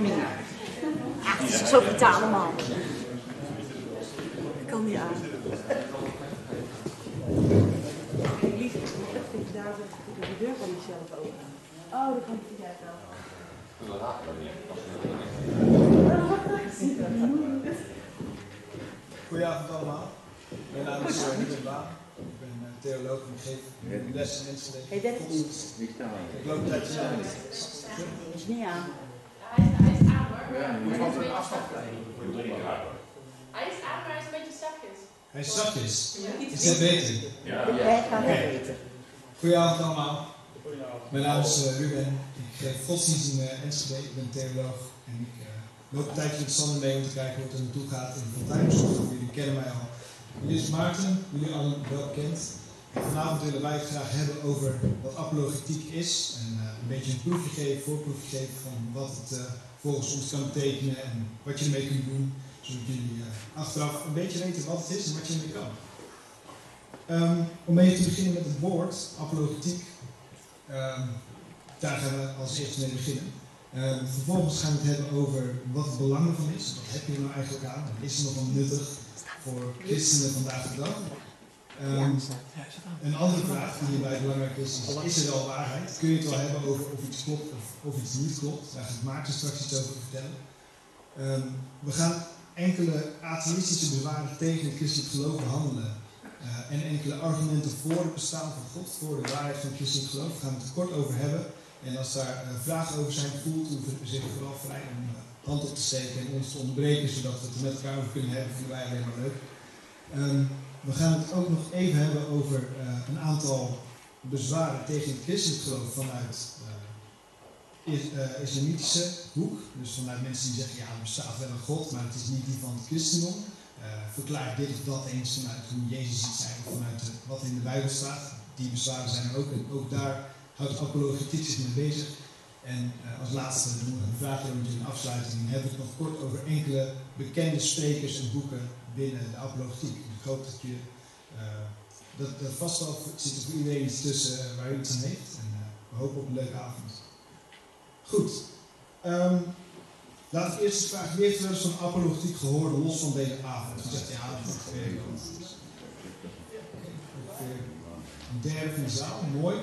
niet. Ach, het is zo brutale man. Ik kan niet aan. Lief, daar de deur van jezelf open. Oh, dat kan ik jij wel. Goedenavond allemaal. Mijn naam is Ruben Baan. Ik ben eh, theoloog en ik geef les in Enschede. Hey, Dennis. Ik loop net in is niet aan. Hij is, hij is aan hoor. Ja, je moet altijd een afstand Hij is aan, maar hij is een beetje zachtjes. Hij is zachtjes. Is het beter? Wij gaan het weten. Goedenavond allemaal. Mijn naam is eh, Ruben. Ik geef godsdienst in uh, Enschede. Ik ben theoloog. En ik eh, loop een tijdje met Sander mee om te kijken hoe het er naartoe gaat in de Fonteinenzorg. Jullie kennen mij al. Dit is Maarten, jullie allen wel bekend. En vanavond willen wij het graag hebben over wat apologetiek is. En een beetje een proefje geven, voorproefje geven van wat het eh, volgens ons kan betekenen en wat je ermee kunt doen. Zodat jullie eh, achteraf een beetje weten wat het is en wat je ermee kan. Ehm, om even te beginnen met het woord, apologetiek. Ehm, daar gaan we als eerste mee beginnen. Ehm, vervolgens gaan we het hebben over wat het belang ervan is. Wat heb je nou eigenlijk aan? Is het nog wel nuttig voor christenen vandaag de dag? Ehm, een andere vraag die hierbij belangrijk is, is, is er wel waarheid? Kun je het wel hebben over of iets klopt of, of iets niet klopt? Daar gaat Maarten straks iets over vertellen. Ehm, we gaan enkele atheïstische bezwaren tegen het christelijk geloof behandelen. Eh, en enkele argumenten voor het bestaan van God, voor de waarheid van het christelijk geloof. Daar gaan we het kort over hebben. En als daar uh, vragen over zijn, voelt u zich vooral vrij om uh, hand op te steken en ons te onderbreken, zodat we het er met elkaar over kunnen hebben. Vinden wij alleen maar leuk. Um, we gaan het ook nog even hebben over uh, een aantal bezwaren tegen het christelijk geloof vanuit uh, is, uh, islamitische hoek. Dus vanuit mensen die zeggen, ja, er bestaat wel een God, maar het is niet die van het christendom. verklaar dit of dat eens vanuit hoe Jezus ziet zijn, of vanuit wat in de Bijbel staat. Die bezwaren zijn er ook. En ook daar houdt apologetiek zich mee bezig. En als laatste doen we een vraagrondje in afsluiting. Dan hebben we het nog kort over enkele bekende sprekers en boeken binnen de apologetiek ik hoop dat je uh, dat, dat vast wel zit er voor iedereen tussen uh, waar u iets aan heeft. En uh, we hopen op een leuke avond. Goed. Um, laat ik eerst eens vragen, wie heeft wel eens van apologetiek gehoord los van deze avond? U zegt ja, dat is goed. Een derde van de zaal, mooi.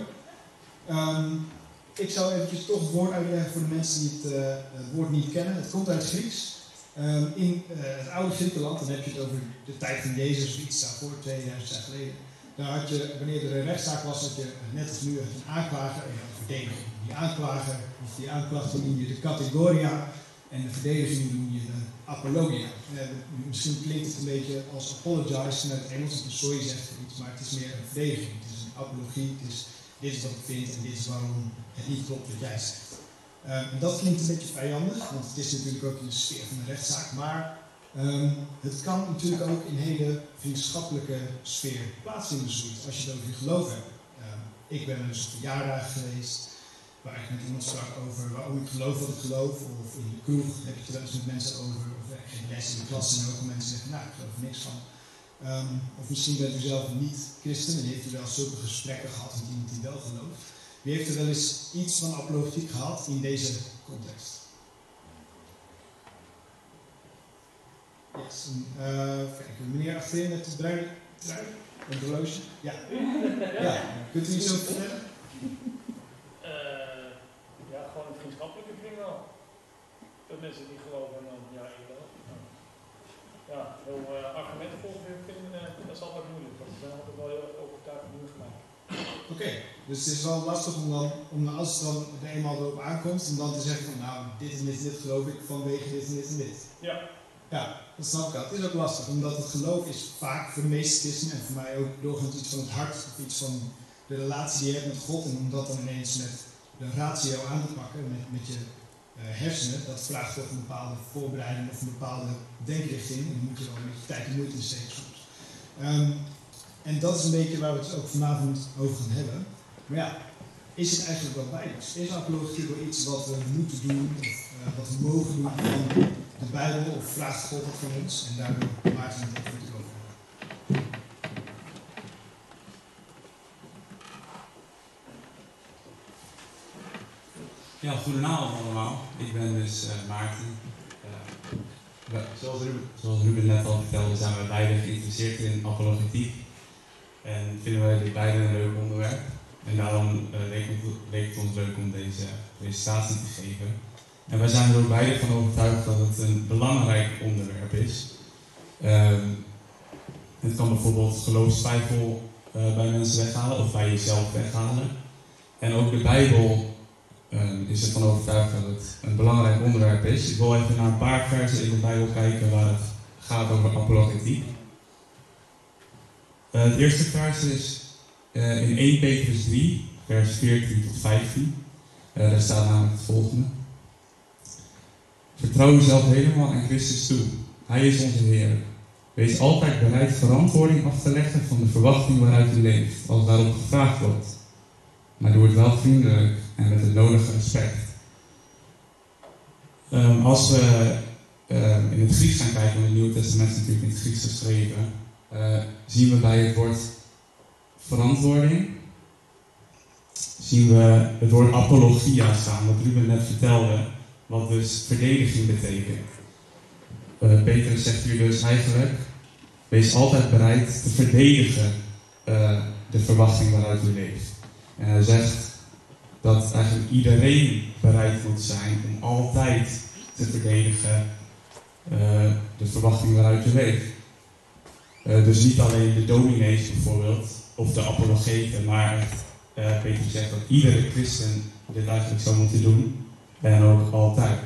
Um, ik zou eventjes toch het woord uitleggen voor de mensen die het, het woord niet kennen. Het komt uit Grieks. Um, in uh, het oude Griekenland, dan heb je het over de tijd van Jezus of iets daarvoor, 2000 jaar geleden. Daar had je, wanneer er een rechtszaak was, had je net als nu een aanklager en een verdediging. Die aanklager of die aanklacht noem je de categoria en de verdediging noem je de apologia. Uh, misschien klinkt het een beetje als apologize naar het Engels, je sorry zegt iets, maar het is meer een verdediging. Het is een apologie, het is dit is wat ik vind en dit is waarom het niet klopt wat jij zegt. En dat klinkt een beetje vijandig, want het is natuurlijk ook in de sfeer van een rechtszaak. Maar um, het kan natuurlijk ook in hele vriendschappelijke sfeer plaatsvinden, zoiets, als je het over je geloof hebt. Um, ik ben dus op verjaardag geweest, waar ik met iemand sprak over waarom ik geloof wat ik geloof. Of in de kroeg heb je het wel eens met mensen over. Of ik geef les in de klas en ook mensen zeggen, nou, ik geloof er niks van. Of misschien bent u zelf niet christen en heeft u wel zulke gesprekken gehad met iemand die wel gelooft. Wie heeft er wel eens iets van apologetiek gehad in deze context? Yes. Kijken, meneer achterin met de bruine trui, een horloge. Ja. ja. Kunt u iets over vertellen? Uh, ja, gewoon een vriendschappelijke kring wel. Dat mensen die geloven en dan, ja, ik. Ja, heel uh, argumenten volgen dat is altijd moeilijk. Zijn altijd wel heel erg overtuigd moeilijk gemaakt. Oké, okay. dus het is wel lastig om dan, om als het dan er eenmaal erop aankomt, om dan te zeggen van nou, dit en dit, dit geloof ik vanwege dit en dit en dit. Ja. Ja, dat snap ik wel. Het is ook lastig, omdat het geloof is vaak voor de meeste christenen en voor mij ook doorgaans iets van het hart, of iets van de relatie die je hebt met God. En om dat dan ineens met de ratio aan te pakken, met, met je uh, hersenen, dat vraagt toch een bepaalde voorbereiding of een bepaalde denkrichting. En dan moet je wel een beetje tijd en moeite in steken soms. Um, en dat is een beetje waar we het ook vanavond over gaan hebben. Maar ja, is het eigenlijk wel bijbels? Is apologetiek wel iets wat we moeten doen, of uh, wat we mogen doen van de Bijbel, of vraagt God het van ons? En daar wil Maarten het even over hebben. Ja, goedenavond allemaal. Ik ben dus uh, Maarten. Uh, zoals, Ruben, zoals, Ruben, net al vertelde, zijn we beide geïnteresseerd in apologetiek. En vinden wij dit beide een leuk onderwerp. En daarom uh, leek, het, ons leuk om deze presentatie te geven. En wij zijn er ook beide van overtuigd dat het een belangrijk onderwerp is. Um, het kan bijvoorbeeld geloofstwijfel bij mensen weghalen of bij jezelf weghalen. En ook de Bijbel um, is ervan overtuigd dat het een belangrijk onderwerp is. Ik wil even naar een paar versen in de Bijbel kijken waar het gaat over apologetiek. Uh, het eerste vers is in 1 Petrus 3, vers 14 tot 15. Uh, daar staat namelijk het volgende. Vertrouw jezelf helemaal aan Christus toe. Hij is onze Heer. Wees altijd bereid verantwoording af te leggen van de verwachting waaruit u leeft, als daarop gevraagd wordt. Maar doe het wel vriendelijk en met het nodige respect. Um, als we um, in het Grieks gaan kijken, want het Nieuwe Testament is natuurlijk in het Grieks geschreven, uh, zien we bij het woord verantwoording, zien we het woord apologia staan, wat Ruben net vertelde, wat dus verdediging betekent. Uh, Petrus zegt hier dus eigenlijk, wees altijd bereid te verdedigen uh, de verwachting waaruit u leeft. En hij zegt dat eigenlijk iedereen bereid moet zijn om altijd te verdedigen de verwachting waaruit je leeft. Uh, dus niet alleen de dominees bijvoorbeeld, of de apologeten, maar echt, Peter zegt dat iedere christen dit eigenlijk zou moeten doen. En ook altijd.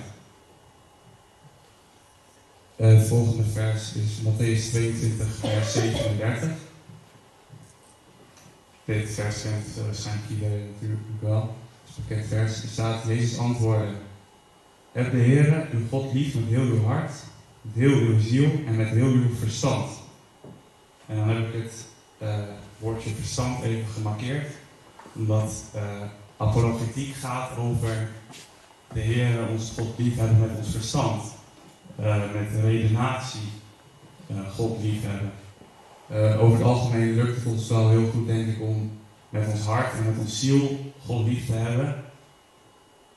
het volgende vers is Matthäus 22, vers 37 dit vers kent waarschijnlijk iedereen natuurlijk wel. Het is een bekend vers. Er staat, Jezus antwoorden. Heb de Heer, uw God lief met heel uw hart, met heel uw ziel en met heel uw verstand. En dan heb ik het uh, woordje verstand even gemarkeerd. Omdat uh, gaat over de Heer ons God lief hebben met ons verstand. met redenatie God lief hebben. Uh, over het algemeen lukt het ons wel heel goed, denk ik, om met ons hart en met ons ziel God lief te hebben.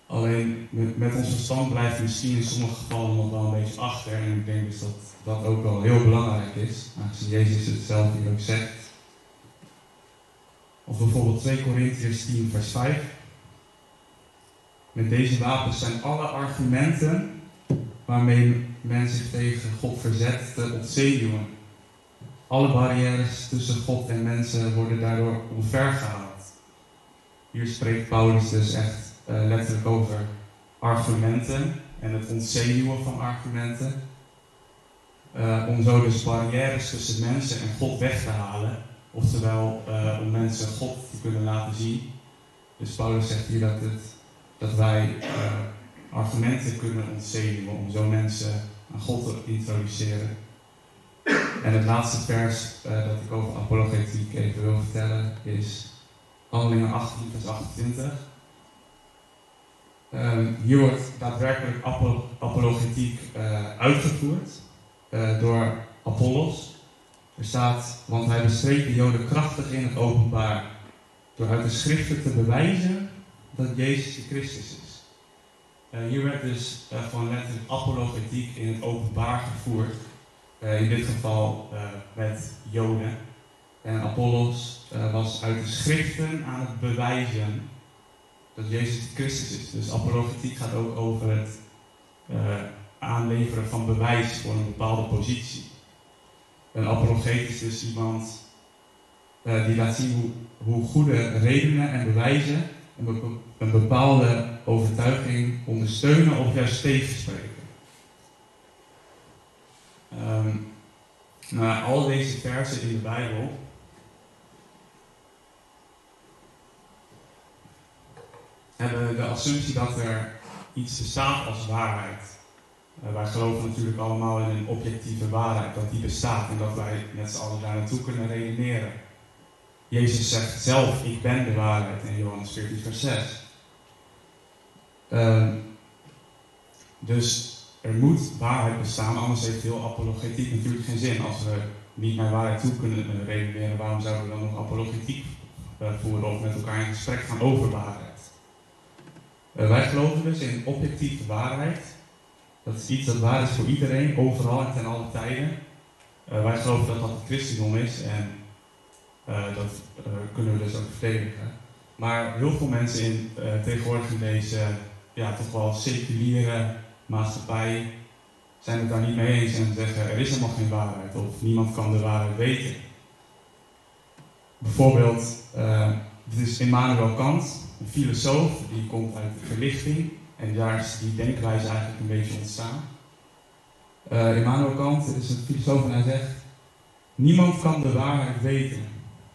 Alleen met, met ons verstand blijft misschien in sommige gevallen nog wel een beetje achter. En ik denk dus dat dat ook wel heel belangrijk is, aangezien Jezus het zelf hier ook zegt. Of bijvoorbeeld 2 Corinthiërs 10, vers 5. Met deze wapens zijn alle argumenten waarmee men zich tegen God verzet te ontzenuwen. Alle barrières tussen God en mensen worden daardoor omvergehaald. Hier spreekt Paulus dus echt uh, letterlijk over argumenten en het ontzenuwen van argumenten. Uh, om zo dus barrières tussen mensen en God weg te halen. Oftewel uh, om mensen God te kunnen laten zien. Dus Paulus zegt hier dat, het, dat wij argumenten kunnen ontzenuwen om zo mensen aan God te introduceren. En het laatste vers dat ik over apologetiek even wil vertellen is Handelingen 18, vers 28. Um, hier wordt daadwerkelijk apologetiek uitgevoerd uh, door Apollos. Er staat, want hij bestreed de Joden krachtig in het openbaar, door uit de schriften te bewijzen dat Jezus de Christus is. hier werd dus gewoon letterlijk apologetiek in het openbaar gevoerd. Uh, in dit geval uh, met Joden. En Apollos uh, was uit de schriften aan het bewijzen dat Jezus Christus is. Dus apologetiek gaat ook over het aanleveren van bewijs voor een bepaalde positie. Een apologeet is iemand die laat zien hoe, hoe, goede redenen en bewijzen een, een bepaalde overtuiging ondersteunen of juist tegenspreken. Um, naar al deze versen in de Bijbel hebben de assumptie dat er iets bestaat als waarheid. Uh, wij geloven natuurlijk allemaal in een objectieve waarheid, dat die bestaat en dat wij met z'n allen daar naartoe kunnen redeneren. Jezus zegt zelf, ik ben de waarheid in Johannes 14, vers 6. Uh, dus er moet waarheid bestaan, anders heeft heel apologetiek natuurlijk geen zin. Als we niet naar waarheid toe kunnen redeneren, waarom zouden we dan nog apologetiek uh, voeren of met elkaar in gesprek gaan over waarheid? Wij geloven dus in objectieve waarheid. Dat is iets dat waar is voor iedereen, overal en ten alle tijden. Uh, wij geloven dat dat het christendom is en uh, dat kunnen we dus ook verdedigen. Maar heel veel mensen in, tegenwoordig in deze ja, toch wel seculiere maatschappij zijn het daar niet mee eens en zeggen er is helemaal geen waarheid of niemand kan de waarheid weten. Bijvoorbeeld, dit is Immanuel Kant, een filosoof, die komt uit de verlichting en daar is die denkwijze eigenlijk een beetje ontstaan. Uh, Immanuel Kant is een filosoof en hij zegt, niemand kan de waarheid weten.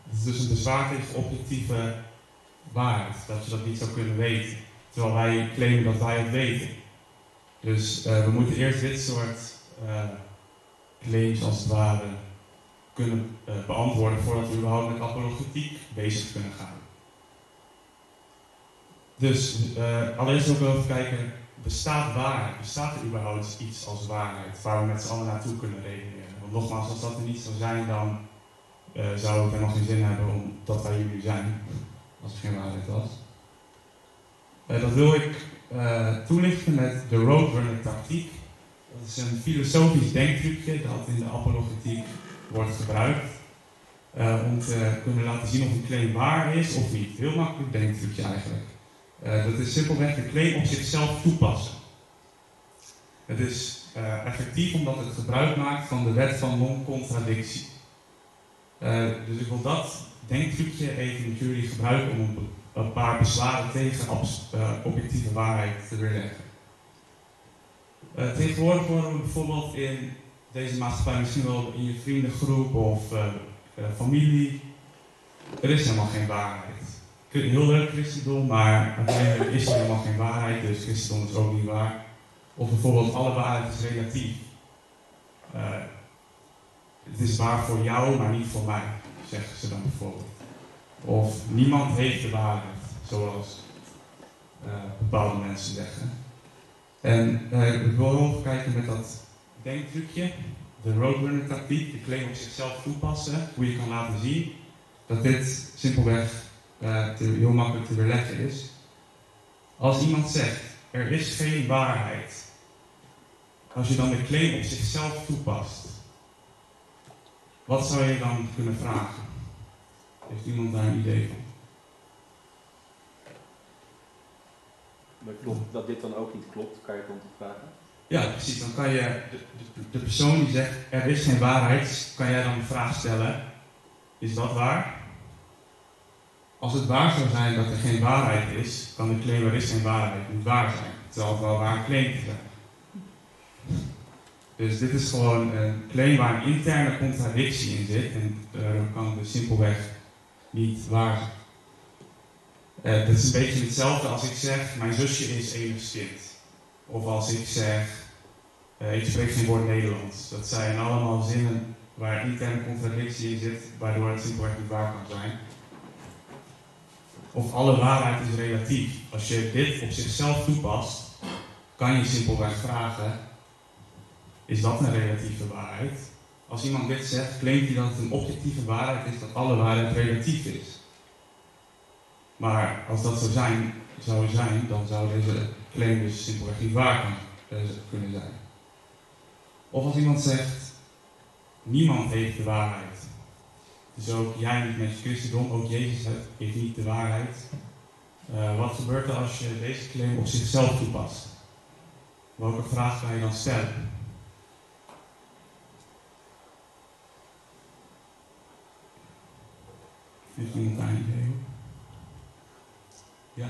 Het is dus een bezwaar objectieve waarheid, dat je dat niet zou kunnen weten. Terwijl wij claimen dat wij het weten. Dus uh, we moeten eerst dit soort uh, claims als het ware kunnen beantwoorden voordat we überhaupt met apologetiek bezig kunnen gaan. Dus allereerst ook even kijken, bestaat waarheid? Bestaat er überhaupt iets als waarheid waar we met z'n allen naartoe kunnen redeneren? Want nogmaals, als dat er niet zou zijn, dan zou het helemaal geen zin hebben omdat wij jullie zijn, als er geen waarheid was. dat wil ik uh, toelichten met de Roadrunner tactiek. Dat is een filosofisch denktrucje dat in de apologetiek wordt gebruikt. Uh, om te kunnen laten zien of een claim waar is of niet. Heel makkelijk denktrucje eigenlijk. Uh, dat is simpelweg een claim op zichzelf toepassen. Het is effectief omdat het gebruik maakt van de wet van non-contradictie. dus ik wil dat denktrucje even met jullie gebruiken om een paar bezwaren tegen objectieve waarheid te weerleggen. Tegenwoordig horen we bijvoorbeeld in deze maatschappij, misschien wel in je vriendengroep of familie, er is helemaal geen waarheid. Heel leuk christendom, maar uiteindelijk is er helemaal geen waarheid, dus christendom is ook niet waar. Of bijvoorbeeld alle waarheid is relatief. het is waar voor jou, maar niet voor mij, zeggen ze dan bijvoorbeeld. Of niemand heeft de waarheid, zoals uh, bepaalde mensen zeggen. En uh, ik wil even kijken met dat denktrucje, de roadrunner tactiek, de claim op zichzelf toepassen, hoe je kan laten zien dat dit simpelweg uh, te, heel makkelijk te weerleggen is. Als iemand zegt, er is geen waarheid, als je dan de claim op zichzelf toepast, wat zou je dan kunnen vragen? Heeft iemand daar een idee van? Maar klopt dat dit dan ook niet klopt? Kan je het dan vragen? Ja, precies. Dan kan je de, de, de, persoon die zegt er is geen waarheid, kan jij dan de vraag stellen: is dat waar? Als het waar zou zijn dat er geen waarheid is, kan de claim er is geen waarheid niet waar zijn. Terwijl het wel waar claim te zijn. Dus dit is gewoon een claim waar een interne contradictie in zit en uh, kan dus simpelweg niet waar. Uh, dat is een beetje hetzelfde als ik zeg, mijn zusje is enigszins. Of als ik zeg, uh, ik spreek geen woord Nederlands. Dat zijn allemaal zinnen waar interne contradictie in zit, waardoor het simpelweg niet waar kan zijn. Of alle waarheid is relatief. Als je dit op zichzelf toepast, kan je simpelweg vragen, is dat een relatieve waarheid? Als iemand dit zegt, claimt hij dat het een objectieve waarheid is, dat alle waarheid relatief is. Maar als dat zo zijn, zou zijn, dan zou deze claim dus simpelweg niet waar kunnen zijn. Of als iemand zegt, niemand heeft de waarheid. Dus ook jij niet met je christendom, ook Jezus heeft niet de waarheid. Uh, wat gebeurt er als je deze claim op zichzelf toepast? Welke vraag ga je dan stellen? Heeft iemand daar een idee Ja.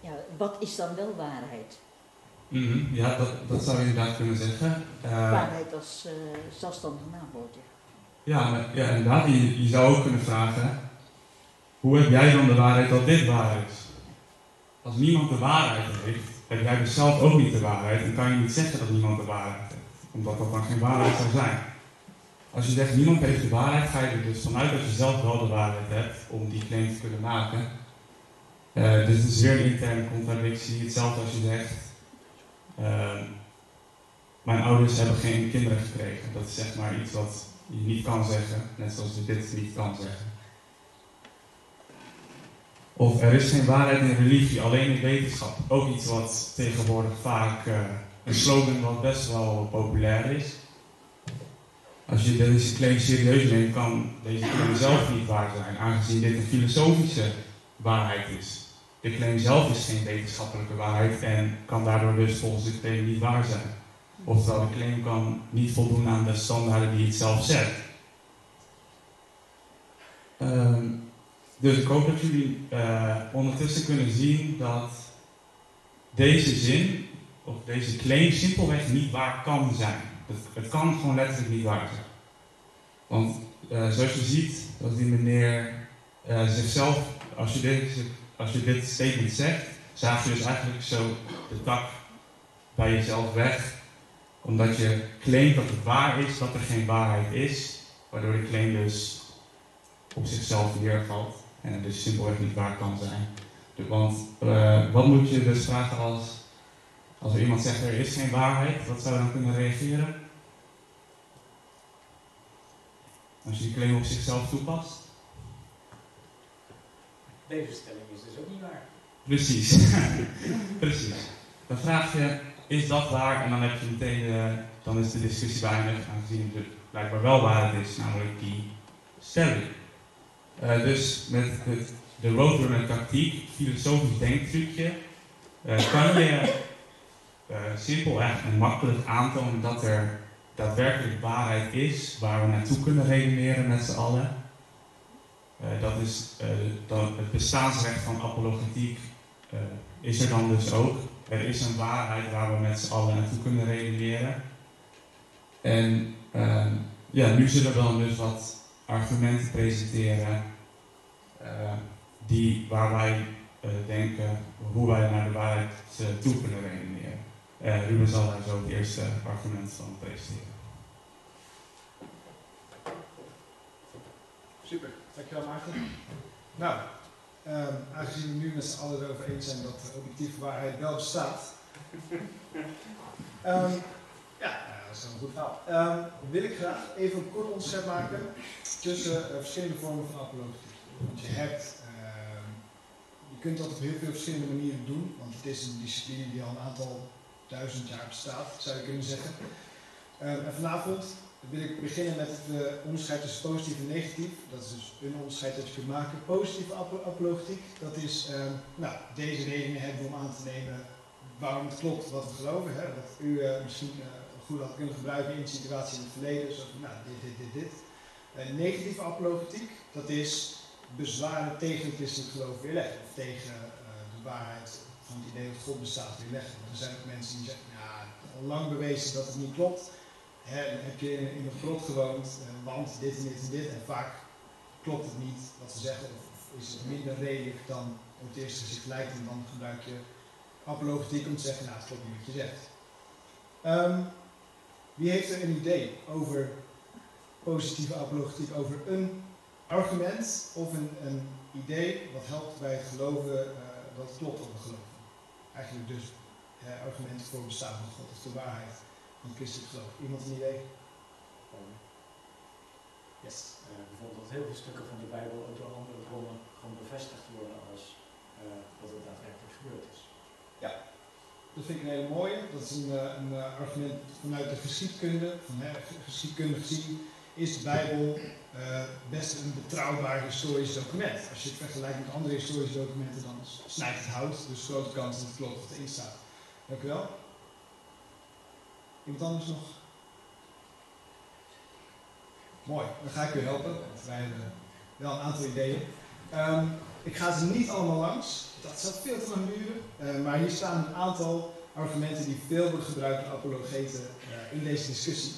Ja, wat is dan wel waarheid? Mm -hmm. Ja, dat, dat zou je inderdaad kunnen zeggen. Uh, waarheid als uh, zelfstandig naamwoord, ja. Ja, ja inderdaad. Je, zou ook kunnen vragen, hoe heb jij dan de waarheid dat dit waar is? Als niemand de waarheid heeft, heb jij dus zelf ook niet de waarheid en kan je niet zeggen dat niemand de waarheid heeft. Omdat dat dan geen waarheid zou zijn. Als je zegt niemand heeft de waarheid, ga je er dus vanuit dat je zelf wel de waarheid hebt om die claim te kunnen maken. Uh, dus het is weer een interne contradictie. Hetzelfde als je zegt, uh, mijn ouders hebben geen kinderen gekregen. Dat is zeg maar iets wat je niet kan zeggen, net zoals je dit niet kan zeggen. Of er is geen waarheid in religie, alleen in wetenschap. Ook iets wat tegenwoordig vaak uh, een slogan wat best wel populair is. Als je deze claim serieus neemt, kan deze claim zelf niet waar zijn, aangezien dit een filosofische waarheid is. De claim zelf is geen wetenschappelijke waarheid en kan daardoor dus volgens de claim niet waar zijn. Oftewel, de claim kan niet voldoen aan de standaarden die het zelf zet. Um, dus ik hoop dat jullie uh, ondertussen kunnen zien dat deze zin, of deze claim, simpelweg niet waar kan zijn. Het, het kan gewoon letterlijk niet waar zijn. Want uh, zoals je ziet, dat die meneer uh, zichzelf, als je, deze, als je dit statement zegt, zaag je dus eigenlijk zo de tak bij jezelf weg. Omdat je claimt dat het waar is, dat er geen waarheid is. Waardoor de claim dus op zichzelf neervalt. En het dus simpelweg niet waar kan zijn. Want uh, wat moet je dus vragen als, als er iemand zegt er is geen waarheid? Wat zou je dan kunnen reageren? Als je die claim op zichzelf toepast? Deze stelling is dus ook niet waar. Precies. Precies. Dan vraag je, is dat waar? En dan heb je meteen, uh, dan is de discussie beëindigd, aangezien het blijkbaar wel waar het is, namelijk die stelling. Uh, dus met het, de roadrunner tactiek, filosofisch denktrucje, uh, kan je simpelweg en makkelijk aantonen dat er daadwerkelijk waarheid is waar we naartoe kunnen redeneren met z'n allen. dat is dat het bestaansrecht van apologetiek is er dan dus ook. Er is een waarheid waar we met z'n allen naartoe kunnen redeneren. En ja, nu zullen we dan dus wat argumenten presenteren uh, die, waar wij uh, denken hoe wij naar de waarheid uh, toe kunnen redeneren. Ruben zal daar zo het eerste argument van presenteren. Super, dankjewel Maarten. Nou, um, aangezien we nu met z'n allen erover eens zijn dat de objectieve waarheid wel bestaat, um, ja, dat is een goed verhaal. Um, wil ik graag even een kort onderscheid maken tussen uh, verschillende vormen van apologetiek. Want je hebt, je kunt dat op heel veel verschillende manieren doen, want het is een discipline die al een aantal duizend jaar bestaat, zou je kunnen zeggen. En vanavond wil ik beginnen met het onderscheid tussen positief en negatief. Dat is dus een onderscheid dat je kunt maken. Positieve ap apologetiek, dat is, ehm, nou, deze redenen hebben om aan te nemen waarom het klopt wat we geloven. Hè? Dat u misschien goed had kunnen gebruiken in de situatie in het verleden. Van, nou, dit, dit, dit, dit. Uh, negatieve apologetiek, dat is bezwaren tegen het christelijk geloof weerleggen. Of tegen de waarheid van het idee dat God bestaat weerleggen. Want er zijn ook mensen die zeggen, ja, al lang bewezen dat het niet klopt. Hè, heb je in, een grot gewoond, uh, want dit en dit en dit. En vaak klopt het niet wat ze zeggen. Of, is het minder redelijk dan op het eerste gezicht lijkt. En dan gebruik je apologetiek om te zeggen, nou, het klopt niet wat je zegt. Um, wie heeft er een idee over positieve apologetiek, over een argument of een, een idee wat helpt bij het geloven uh, het klopt wat we geloven? Eigenlijk dus uh, argumenten voor het bestaan van God of de waarheid van christelijk geloof. Iemand een idee? Yes. Uh, bijvoorbeeld dat heel veel stukken van de Bijbel ook door andere bronnen gewoon bevestigd worden als dat het daadwerkelijk gebeurd is. Ja, dat vind ik een hele mooie. Dat is een, een argument vanuit de geschiedkunde. Van, hè, geschiedkunde gezien is de Bijbel uh, best een betrouwbaar historisch document. Als je het vergelijkt met andere historische documenten, dan snijdt het hout. Dus grote kans dat het klopt wat erin staat. Dank u wel. Iemand anders nog? Mooi, dan ga ik u helpen. Wij hebben wel een aantal ideeën. Um, ik ga ze niet allemaal langs. Dat zou veel te lang duren. Uh, maar hier staan een aantal argumenten die veel worden gebruikt door apologeten uh, in deze discussie.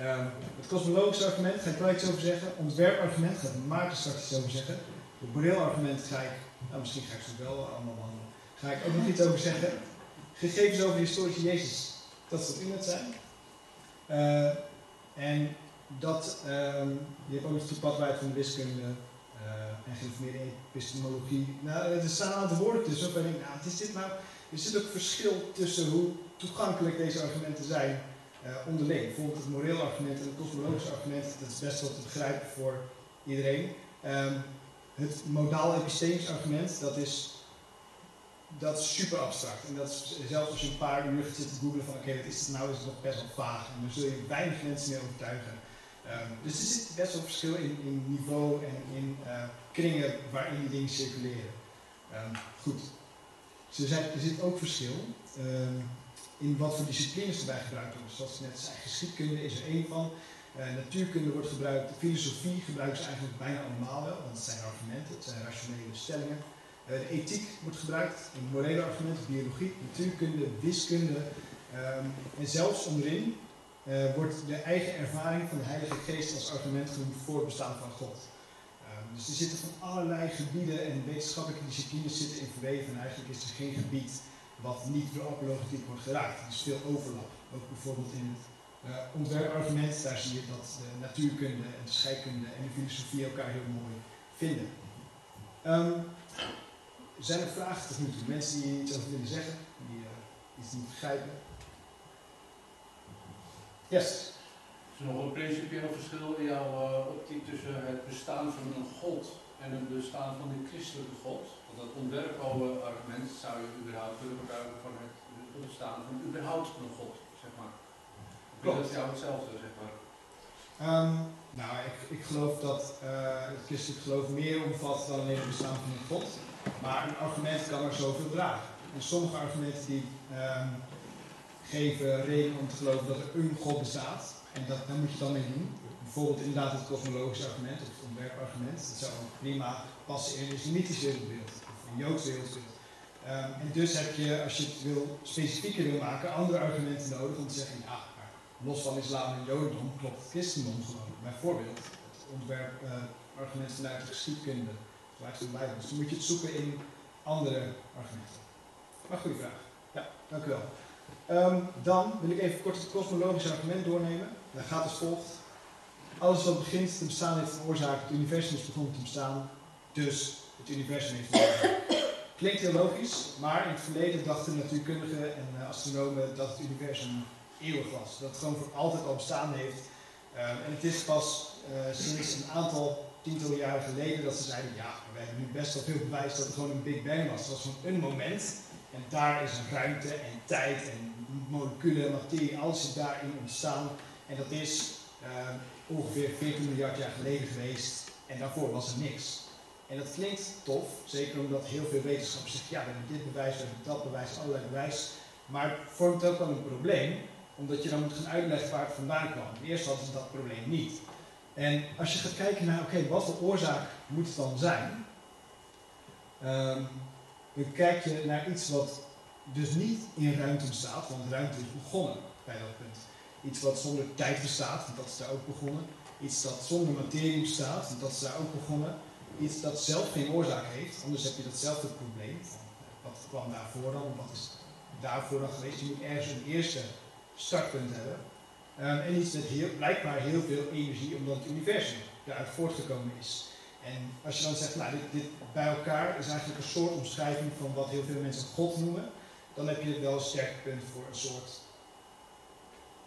Um, het kosmologische argument ga ik wel iets over zeggen. Ontwerpargument gaat Maarten straks iets over zeggen. Het modeelargument ga ik, nou misschien ga ik ze wel allemaal behandelen. Ga ik ook nog iets over zeggen. Gegevens over de historische Jezus. Dat wat u net zei. Uh, en dat, um, je hebt ook nog toepasbaarheid van de wiskunde uh, en geïnformeerde epistemologie. Nou, er staan een aantal woorden tussen waarvan ik denk, nou, wat is dit nou? Er zit ook verschil tussen hoe toegankelijk deze argumenten zijn uh, onderling. Bijvoorbeeld het moreel argument en het kosmologische argument, dat is best wel te begrijpen voor iedereen. Um, het modaal epistemisch argument, dat is, dat is super abstract. En dat is, zelfs als je een paar uur gaat zitten googlen van oké, wat is het nou, is het nog best wel vaag. En dan zul je weinig mensen mee overtuigen. Ehm, dus er zit best wel verschil in, in niveau en in eh, kringen waarin die dingen circuleren. Ehm, goed. Dus er, er zit ook verschil ehm, in wat voor disciplines erbij gebruikt worden. Zoals ik net zei, geschiedkunde is er één van. Uh, natuurkunde wordt gebruikt, filosofie gebruiken ze eigenlijk bijna allemaal wel, want het zijn argumenten, het zijn rationele stellingen. Uh, de ethiek wordt gebruikt, een morele argumenten, biologie, natuurkunde, wiskunde. Um, en zelfs onderin uh, wordt de eigen ervaring van de Heilige Geest als argument genoemd voor het bestaan van God. Um, dus er zitten van allerlei gebieden en wetenschappelijke disciplines zitten in verweven en eigenlijk is er geen gebied wat niet door apologetiek wordt geraakt. Er is veel overlap, ook bijvoorbeeld in het uh, ontwerpargument, daar zie je dat de natuurkunde en de scheikunde en de filosofie elkaar heel mooi vinden. Um, zijn er vragen tot nu toe? Mensen die iets over willen zeggen, die uh, iets niet begrijpen? Yes. Is er nog een principieel verschil in jouw uh, optiek tussen het bestaan van een God en het bestaan van een christelijke God? Want dat ontwerpargument zou je überhaupt kunnen gebruiken van het bestaan van überhaupt een God, zeg maar. Klopt. Dat is jou hetzelfde, zeg maar. Um, nou, ik, ik geloof dat uh, het christelijk geloof meer omvat dan alleen het bestaan van een God. Maar een argument kan er zoveel dragen. En sommige argumenten die um, geven reden om te geloven dat er een God bestaat. En dat, daar moet je dan mee doen. Bijvoorbeeld inderdaad het kosmologische argument of het ontwerpargument. Dat zou prima passen in een islamitisch wereldbeeld of een joods wereldbeeld. Um, en dus heb je, als je het wil, specifieker wil maken, andere argumenten nodig om te zeggen, ja, los van islam en jodendom klopt christendom gewoon. Bijvoorbeeld het ontwerpargument uh, vanuit de geschiedkunde, Bijbel. Dus dan moet je het zoeken in andere argumenten. Maar goede vraag. Ja, dank u wel. Um, dan wil ik even kort het kosmologische argument doornemen. Dat gaat als volgt. Alles wat begint te bestaan heeft een oorzaak. Het universum is begonnen te bestaan. Dus het universum heeft een oorzaak. Klinkt heel logisch, maar in het verleden dachten natuurkundigen en uh, astronomen dat het universum eeuwig was. Dat het gewoon voor altijd al bestaan heeft. Uh, en het is pas sinds een aantal tientallen jaren geleden dat ze zeiden, ja, we hebben nu best wel veel bewijs dat het gewoon een Big Bang was. Het was gewoon een moment en daar is ruimte en tijd en moleculen, materie, alles is daarin ontstaan. En dat is uh, ongeveer 14 miljard jaar geleden geweest en daarvoor was er niks. En dat klinkt tof, zeker omdat heel veel wetenschappers zeggen, ja, we hebben dit bewijs, we hebben dat bewijs, allerlei bewijs. Maar het vormt ook wel een probleem, omdat je dan moet gaan uitleggen waar het vandaan kwam. Eerst hadden ze dat probleem niet. En als je gaat kijken naar, oké, wat voor oorzaak moet het dan zijn? Um, dan kijk je naar iets wat dus niet in ruimte bestaat, want ruimte is begonnen bij dat punt. Iets wat zonder tijd bestaat, dat is daar ook begonnen. Iets dat zonder materie bestaat, dat is daar ook begonnen. Iets dat zelf geen oorzaak heeft, anders heb je datzelfde probleem. Wat kwam daarvoor dan? Wat is daarvoor dan geweest? Je moet ergens een eerste startpunt hebben. Um, en iets heel, blijkbaar heel veel energie, omdat het universum daaruit voortgekomen is. En als je dan zegt, nou, dit, bij elkaar is eigenlijk een soort omschrijving van wat heel veel mensen God noemen, dan heb je wel een sterk punt voor een soort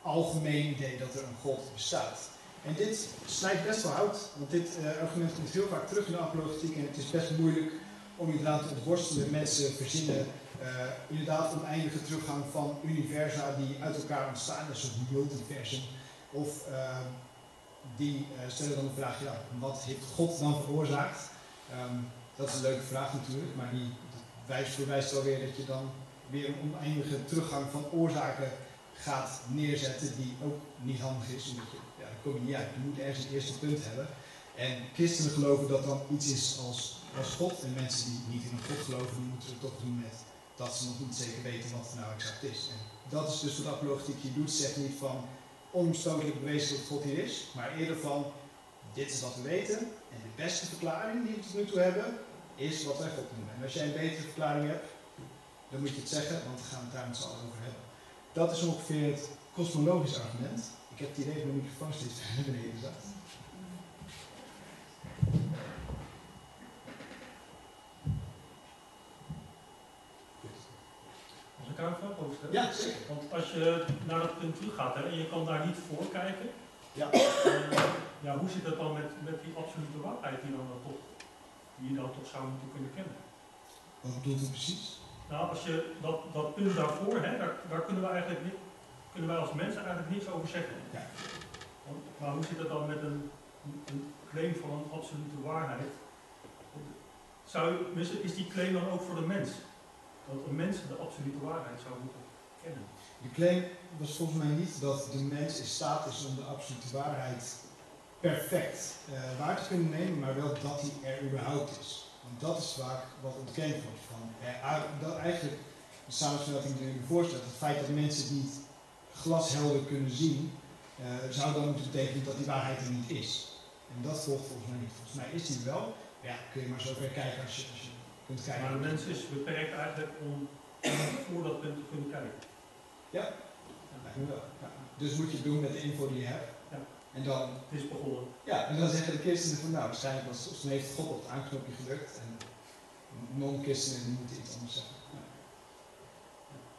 algemeen idee dat er een God bestaat. En dit snijdt best wel hout, want dit uh, argument komt heel vaak terug in de apologetiek en het is best moeilijk om inderdaad te ontworstelen. Mensen verzinnen uh, inderdaad oneindige teruggang van universa die uit elkaar ontstaan, een soort multiversum. Of uh, die stellen dan de vraag, ja, wat heeft God dan veroorzaakt? Um, dat is een leuke vraag natuurlijk, maar die wijst verwijst wel weer dat je dan weer een oneindige teruggang van oorzaken gaat neerzetten die ook niet handig is, omdat je, ja, daar kom je niet uit. Je moet ergens een eerste punt hebben. En christenen geloven dat dan iets is als, als God. En mensen die niet in een God geloven, moeten het toch doen met dat ze nog niet zeker weten wat het nou exact is. En dat is dus wat apologetiek doet. Zegt niet van onomstotelijk bewezen dat God hier is, maar eerder van dit is wat we weten. En de beste verklaring die we tot nu toe hebben, is wat wij God noemen. En als jij een betere verklaring hebt, dan moet je het zeggen, want we gaan het daar met z'n allen over hebben. Dat is ongeveer het kosmologisch argument. Ik heb het idee dat mijn microfoon steeds beneden zat. Als Ja, zeker. Want als je naar dat punt toe gaat hè, en je kan daar niet voor kijken, ja. Uh, ja, hoe zit dat dan met, met die absolute waarheid die dan toch die je dan toch zou moeten kunnen kennen. Wat bedoelt u precies? Nou, als je dat, dat punt daarvoor, hè, daar, daar kunnen, we eigenlijk niet, kunnen wij als mensen eigenlijk niets over zeggen. Ja. Want, maar hoe zit het dan met een, een claim van een absolute waarheid? Zou, is die claim dan ook voor de mens? Dat een mens de absolute waarheid zou moeten? De claim was volgens mij niet dat de mens in staat is om de absolute waarheid perfect eh, waar te kunnen nemen, maar wel dat die er überhaupt is. Want dat is vaak wat ontkend wordt. Van, eh, dat eigenlijk, de samenstelling die u voorstelt, het feit dat mensen het niet glashelder kunnen zien, eh, zou dan moeten betekenen dat die waarheid er niet is. En dat volgt volgens mij niet. Volgens mij is die wel. Ja, kun je maar zo ver kijken als je, als je kunt kijken. Maar de mens is beperkt eigenlijk om voor dat punt te kunnen kijken. Ja, lijkt me wel. Ja. Dus moet je het doen met de info die je hebt. Ja. En dan, Het is begonnen. ja, en dan zeggen de christenen van nou, waarschijnlijk was, of heeft God op het aanknopje gedrukt. En non-christenen die moeten iets anders zeggen. Ja.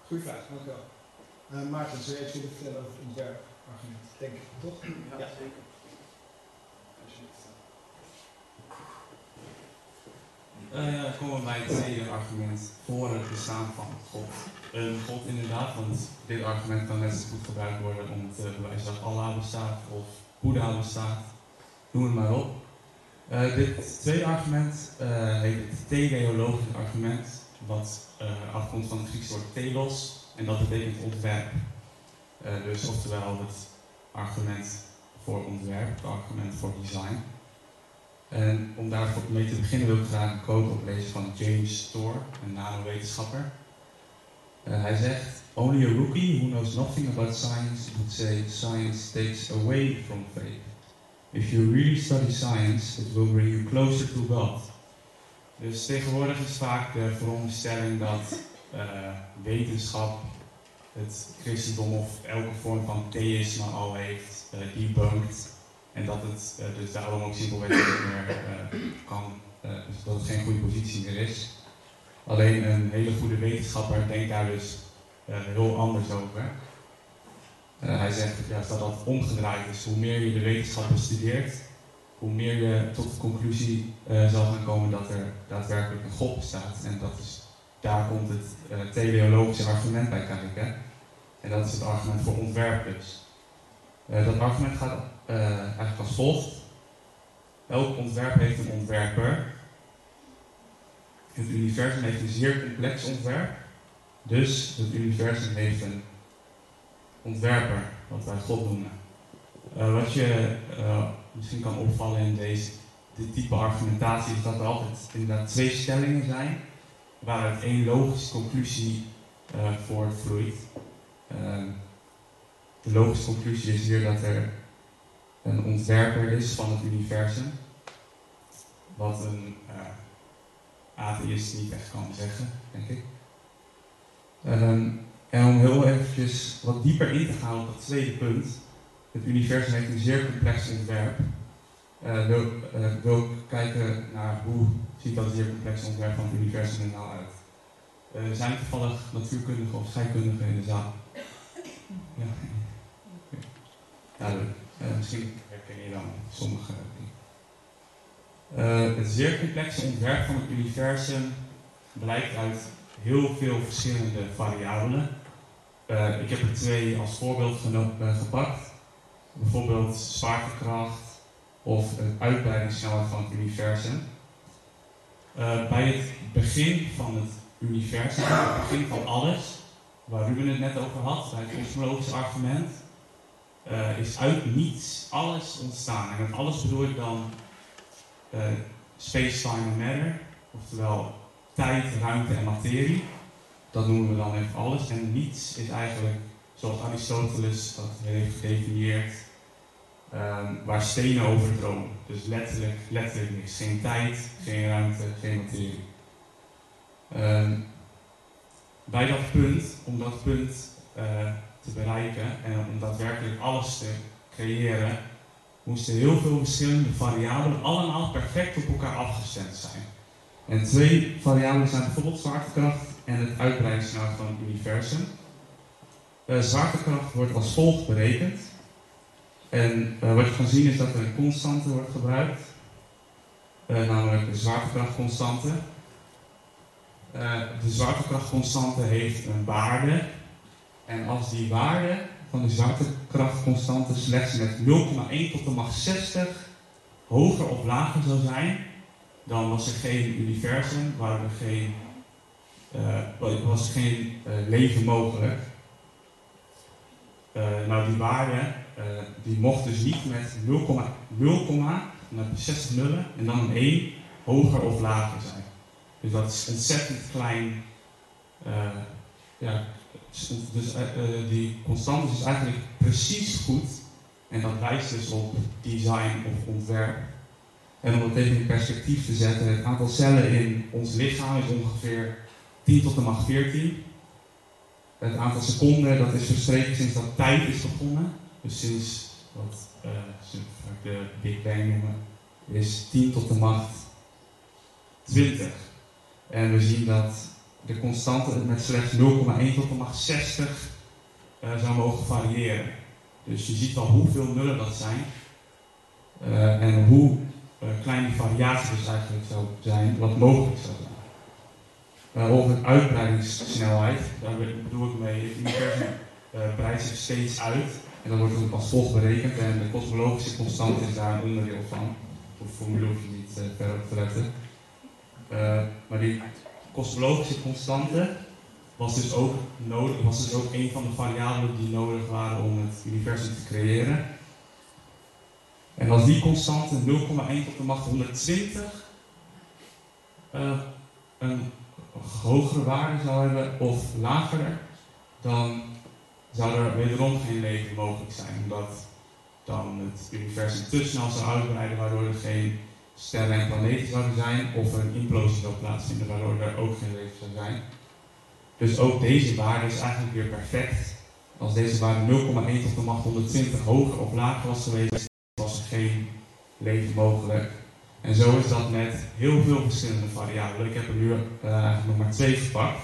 Goeie vraag, dank u wel. Eh, Maarten, zou jij iets willen vertellen over het ontwerpargument? Denk ik, toch? Ja, zeker. Dan komen bij het tweede argument voor het bestaan van God. God inderdaad, want dit argument kan net zo goed gebruikt worden om te bewijzen dat Allah bestaat of Boeddha bestaat. Noem het maar op. Eh, dit tweede argument eh, heet het teleologisch argument, wat eh, afkomt van het Griekse woord telos en dat betekent ontwerp. Dus oftewel het argument voor ontwerp, het argument voor design. En om daar mee te beginnen wil ik graag een quote oplezen van James Storr, een nanowetenschapper. Uh, hij zegt, Only a rookie who knows nothing about science would say science takes away from faith. If you really study science, it will bring you closer to God. Dus tegenwoordig is vaak de veronderstelling dat uh, wetenschap het christendom of elke vorm van theïsme al heeft uh, debunked. En dat het uh, dus daarom ook simpelweg niet meer uh, kan, uh, dus dat het geen goede positie meer is. Alleen een hele goede wetenschapper denkt daar dus heel anders over. hij zegt dat dat omgedraaid is. Hoe meer je de wetenschap bestudeert, hoe meer je tot de conclusie zal gaan komen dat er daadwerkelijk een God bestaat. En dat is, daar komt het teleologische argument bij kijken. En dat is het argument voor ontwerp dus. dat argument gaat uh, eigenlijk als volgt. Elk ontwerp heeft een ontwerper. Het universum heeft een zeer complex ontwerp. Dus het universum heeft een ontwerper, wat wij God noemen. Uh, wat je uh, misschien kan opvallen in deze, dit type argumentatie is dat er altijd inderdaad twee stellingen zijn, waaruit één logische conclusie voortvloeit. de logische conclusie is hier dat er een ontwerper is van het universum. Wat een uh, atheïst niet echt kan zeggen, denk ik. Um, en om heel eventjes wat dieper in te gaan op het tweede punt. Het universum heeft een zeer complex ontwerp. Uh, wil, uh, kijken naar hoe ziet dat zeer complexe ontwerp van het universum er nou uit. Uh, zijn toevallig natuurkundigen of scheikundigen in de zaal. Ja, ja leuk. Misschien herken je dan sommige dingen. Uh, het zeer complexe ontwerp van het universum blijkt uit heel veel verschillende variabelen. Uh, ik heb er twee als voorbeeld gepakt. Bijvoorbeeld zwaartekracht of het uitbreidingssnelheid van het universum. bij het begin van het universum, het begin van alles, waar Ruben het net over had, bij het kosmologische argument, uh, is uit niets alles ontstaan. En met alles bedoel ik dan uh, space, time en matter, oftewel tijd, ruimte en materie. Dat noemen we dan even alles. En niets is eigenlijk, zoals Aristoteles dat heeft gedefinieerd, um, waar stenen over dromen. Dus letterlijk, letterlijk niks. Geen tijd, geen ruimte, geen materie. Um, bij dat punt, om dat punt uh, te bereiken en om daadwerkelijk alles te creëren, moesten heel veel verschillende variabelen allemaal perfect op elkaar afgestemd zijn. En twee variabelen zijn bijvoorbeeld zwaartekracht en het uitbreidingssnelheid van het universum. Uh, zwaartekracht wordt als volgt berekend. En uh, wat je kan zien is dat er een constante wordt gebruikt. eh, namelijk de zwaartekrachtconstante. Eh, de zwaartekrachtconstante heeft een waarde. En als die waarde van de zwaartekrachtconstante slechts met 0,1 tot de macht 60 hoger of lager zou zijn, dan was er geen universum, waren er geen, uh, was geen uh, leven mogelijk. Uh, nou, die waarde die mocht dus niet met 0,0, met 60 nullen en dan een 1 hoger of lager zijn. Dus dat is ontzettend klein. ja, dus die constante is eigenlijk precies goed. En dat wijst dus op design of ontwerp. En om het even in perspectief te zetten, het aantal cellen in ons lichaam is ongeveer 10 tot de macht 14. Het aantal seconden dat is verstreken sinds dat tijd is begonnen. Dus sinds wat uh, de Big Bang noemen, is 10 tot de macht 20. En we zien dat de constante met slechts 0,1 tot de macht 60 uh, zou mogen variëren. Dus je ziet al hoeveel nullen dat zijn. Uh, en hoe uh, klein die variatie dus eigenlijk zou zijn, wat mogelijk zou zijn. Uh, over uitbreidingssnelheid, daar bedoel ik mee, het universum breidt zich steeds uit. En dan wordt het als volgt berekend en de kosmologische constante is daar een onderdeel van. Voor formule je niet verder te letten. maar die kosmologische constante was dus ook nodig, was dus ook een van de variabelen die nodig waren om het universum te creëren. En als die constante 0,1 tot de macht 120 uh, een hogere waarde zou hebben of lager, dan zou er wederom geen leven mogelijk zijn. Omdat dan het universum te snel zou uitbreiden, waardoor er geen sterren en planeten zouden zijn, of een implosie zou plaatsvinden, waardoor er ook geen leven zou zijn. Dus ook deze waarde is eigenlijk weer perfect. Als deze waarde 0,1 tot de macht 120 hoger of lager was geweest, was er geen leven mogelijk. En zo is dat met heel veel verschillende variabelen. Ik heb er nu uh, nog maar twee gepakt.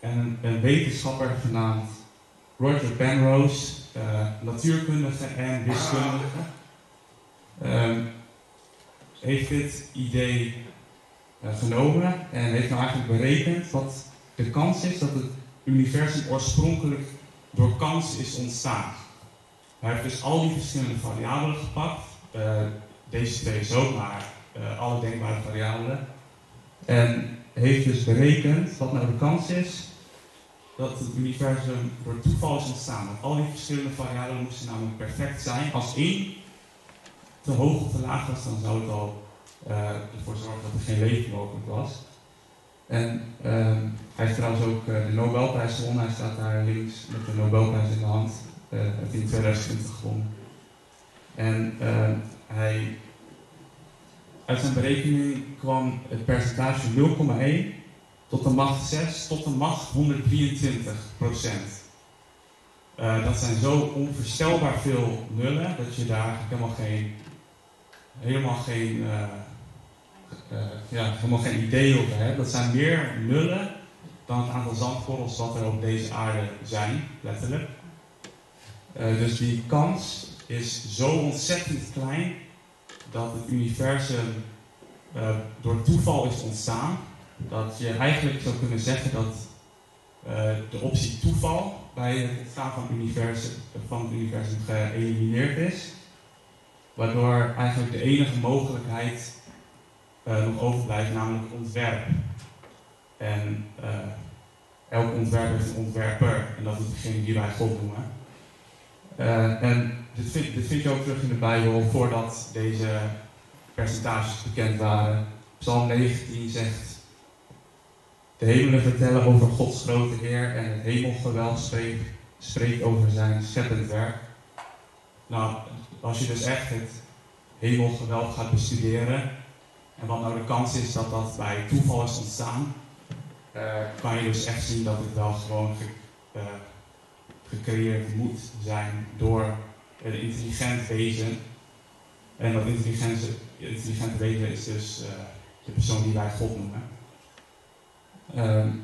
En een, wetenschapper genaamd Roger Penrose, uh, natuurkundige en wiskundige, uh, heeft dit idee uh, genomen en heeft nou eigenlijk berekend wat de kans is dat het universum oorspronkelijk door kans is ontstaan. Hij heeft dus al die verschillende variabelen gepakt. Uh, deze twee zo, maar uh, alle denkbare variabelen. En heeft dus berekend wat nou de kans is dat het universum door toeval is ontstaan. Want al die verschillende variabelen moesten namelijk perfect zijn. Als één te hoog of te laag was, dan zou het al uh, ervoor zorgen dat er geen leven mogelijk was. En uh, hij heeft trouwens ook uh, de Nobelprijs gewonnen. Hij staat daar links met de Nobelprijs in de hand. Uh, heeft hij in 2020 gewonnen. En uh, hij, uit zijn berekening kwam het percentage 0,1 tot de macht 6 tot de macht 123 procent. Dat zijn zo onvoorstelbaar veel nullen dat je daar helemaal geen, helemaal geen, uh, ja, helemaal geen idee over hebt. Dat zijn meer nullen dan het aantal zandkorrels wat er op deze aarde zijn, letterlijk. dus die kans is zo ontzettend klein dat het universum door toeval is ontstaan dat je eigenlijk zou kunnen zeggen dat de optie toeval bij het ontstaan van, universum, van het universum geëlimineerd is. Waardoor eigenlijk de enige mogelijkheid uh, nog overblijft, namelijk ontwerp. En uh, elk ontwerp heeft een ontwerper, en dat is degene die wij God noemen. en dit vind, dit vind je ook terug in de Bijbel voordat deze percentages bekend waren. Psalm 19 zegt de hemelen vertellen over Gods grote Heer en het hemelgeweld spreekt, spreekt over zijn scheppend werk. Nou, als je dus echt het hemelgeweld gaat bestuderen en wat nou de kans is dat dat bij toeval is ontstaan, uh, kan je dus echt zien dat het wel gewoon ge, uh, gecreëerd moet zijn door een intelligent wezen. En dat intelligente, intelligente wezen is dus uh, de persoon die wij God noemen. Uh,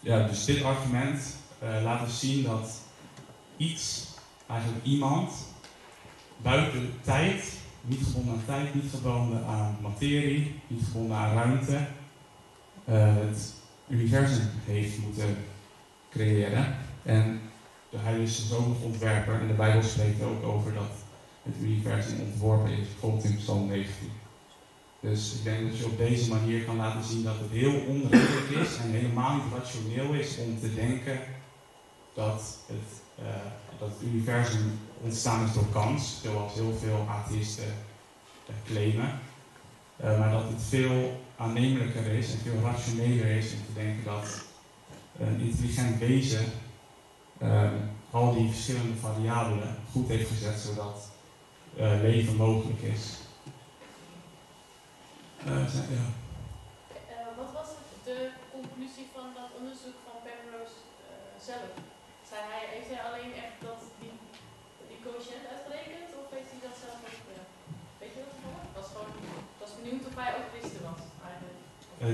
ja, dus dit argument laat dus zien dat iets, eigenlijk iemand, buiten tijd niet gebonden aan tijd, niet gebonden aan materie, niet gebonden aan ruimte, uh, het universum heeft moeten creëren. En hij is zo nog ontwerper en de Bijbel spreekt ook over dat het universum ontworpen is, bijvoorbeeld in Psalm 19. Dus ik denk dat je op deze manier kan laten zien dat het heel onredelijk is en helemaal niet rationeel is om te denken dat het, uh, dat het universum ontstaan is door kans, zoals heel veel atheïsten uh, claimen. Uh, maar dat het veel aannemelijker is en veel rationeler is om te denken dat een intelligent wezen al die verschillende variabelen goed heeft gezet zodat leven mogelijk is. Wat was de conclusie van dat onderzoek van Penrose zelf? Zei hij, heeft hij alleen echt dat, of heeft hij dat zelf ook gedaan? Weet je dat voor? was gewoon, ik was benieuwd of hij ook wist was eigenlijk.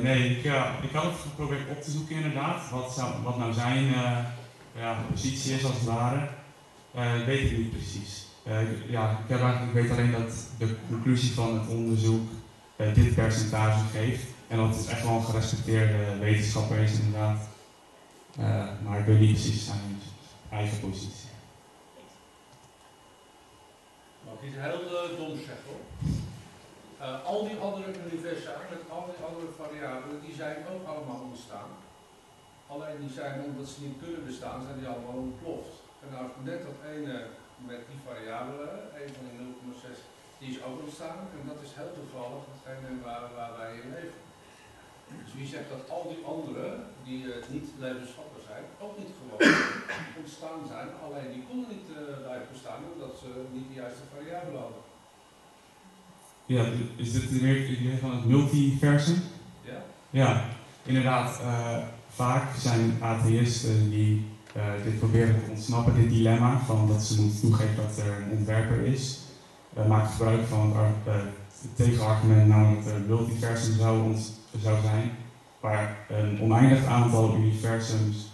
nee, ik, ik had het geprobeerd op te zoeken inderdaad. Wat, zou, wat nou zijn ja, positie is als het ware. dat weet ik niet precies. ja, ik, heb eigenlijk, ik weet alleen dat de conclusie van het onderzoek uh, dit percentage geeft. En dat het echt wel een gerespecteerde wetenschapper is inderdaad. Uh, maar ik weet niet precies zijn eigen positie. Ik iets heel uh, doms zeggen hoor. al die andere universa met al die andere variabelen, die zijn ook allemaal ontstaan. Alleen die zijn, omdat ze niet kunnen bestaan, zijn die allemaal ontploft. En nou net dat ene met die variabelen, een van die 0,6 die is ook ontstaan en dat is heel toevallig hetgene waar, waar wij in leven. Dus wie zegt dat al die anderen, die uh, niet levensvatbaar zijn, ook niet gewoon ontstaan zijn, alleen die konden niet blijven bestaan omdat ze niet de juiste variabelen hadden. Ja, is dit meer het idee van het multiversum? Ja. Ja, inderdaad. Uh, vaak zijn atheïsten die dit proberen te ontsnappen, dit dilemma van dat ze moeten toegeven dat er een ontwerper is uh, maakt gebruik van het, het tegenargument, namelijk dat er een multiversum zou, zou zijn, waar een oneindig aantal universums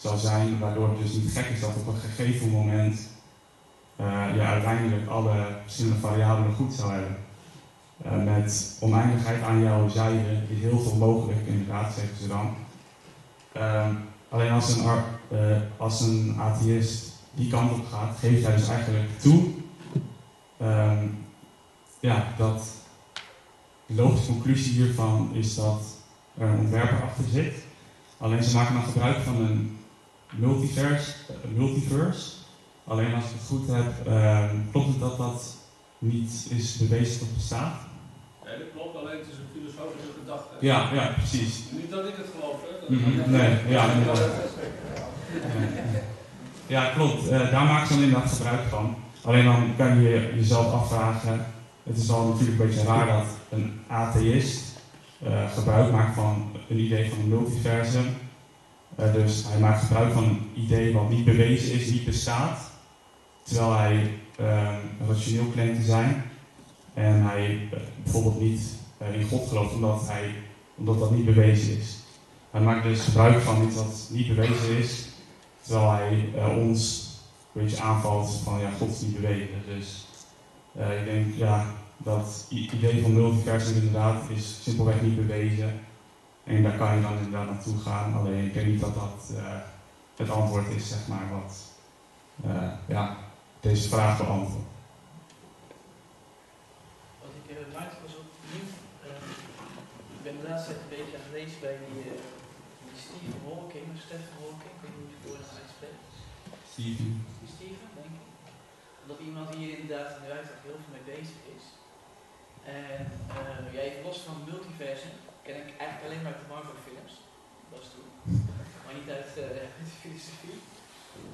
zal zijn, waardoor het dus niet gek is dat op een gegeven moment uh, je uiteindelijk alle verschillende variabelen goed zou hebben. met oneindigheid aan jouw zijde is heel veel mogelijk, inderdaad, zeggen ze dan. Ehm, alleen als een, als een atheïst die kant op gaat, geeft hij dus eigenlijk toe Um, ja, dat de logische conclusie hiervan is dat er een ontwerper achter zit. Alleen ze maken dan gebruik van een multiverse. Een multiverse. Alleen als ik het goed heb, um, klopt het dat dat niet is bewezen dat bestaat? Nee, dat klopt, alleen het is een filosofische gedachte. Ja, ja, precies. Niet dat ik het geloof, hè? Dat mm -hmm. Nee, ja, inderdaad. Ja, klopt. Uh, daar maken ze dan inderdaad gebruik van. Alleen dan kan je jezelf afvragen, het is al natuurlijk een beetje raar dat een atheïst uh, gebruik maakt van een idee van een multiversum. Uh, dus hij maakt gebruik van een idee wat niet bewezen is, niet bestaat. Terwijl hij uh, rationeel claimt te zijn. En hij bijvoorbeeld niet in God gelooft omdat, hij, omdat dat niet bewezen is. Hij maakt dus gebruik van iets wat niet bewezen is, terwijl hij ons een beetje aanvalt van ja, God is niet bewezen. Dus ik denk ja, dat idee van multiversum inderdaad is simpelweg niet bewezen. En daar kan je dan inderdaad naartoe gaan. Alleen ik denk niet dat dat uh, het antwoord is, zeg maar, wat uh, ja, deze vraag beantwoordt. Wat ik uh, maakte was opnieuw. ik ben de laatste tijd een beetje aan het lezen bij die, die Stephen Hawking, Stephen Hawking, ik weet niet hoe je het woord uitspreekt. Stephen. Steven, denk ik. Dat iemand hier inderdaad in de heel veel mee bezig is. En uh, ja, los van multiversum ken ik eigenlijk alleen maar uit de Marvel films. Dat was toen. Maar niet uit, uh, de filosofie.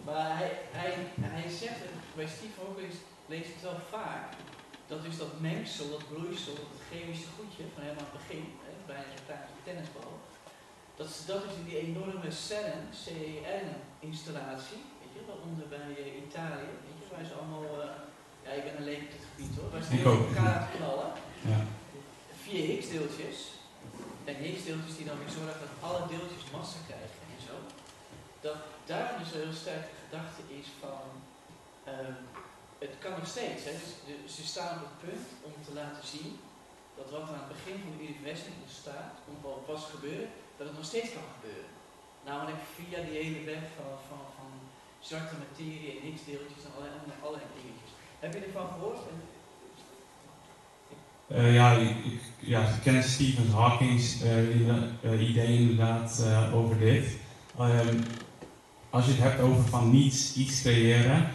Maar hij, hij, hij zegt, bij Steve Hawking leest het wel vaak, dat dus dat mengsel, dat bloeisel, dat chemische goedje van helemaal het begin, hè, bij een kleine tennisbal, dat, dat is die enorme CERN, CERN-installatie, onder bij uh, Italië, weet je, waar ze allemaal, uh, ja ik ben alleen op dit gebied hoor, waar ze tegen elkaar knallen. Ja. Vier Higgs-deeltjes. En Higgs-deeltjes die dan weer zorgen dat alle deeltjes massa krijgen en zo. Dat daarom dus een heel sterke gedachte is van, uh, het kan nog steeds. Hè. Dus de- ze staan op het punt om te laten zien dat wat aan het begin van het universum bestaat, komt al pas gebeuren, dat het nog steeds kan gebeuren. Namelijk via die hele weg van, van, van zwarte materie en x-deeltjes en allerlei, allerlei dingetjes. Heb je ervan gehoord? Eh, ja, ja, ken Stephen Hawking's eh, eh, idee inderdaad eh, over dit. Ehm, als je het hebt over van niets iets creëren,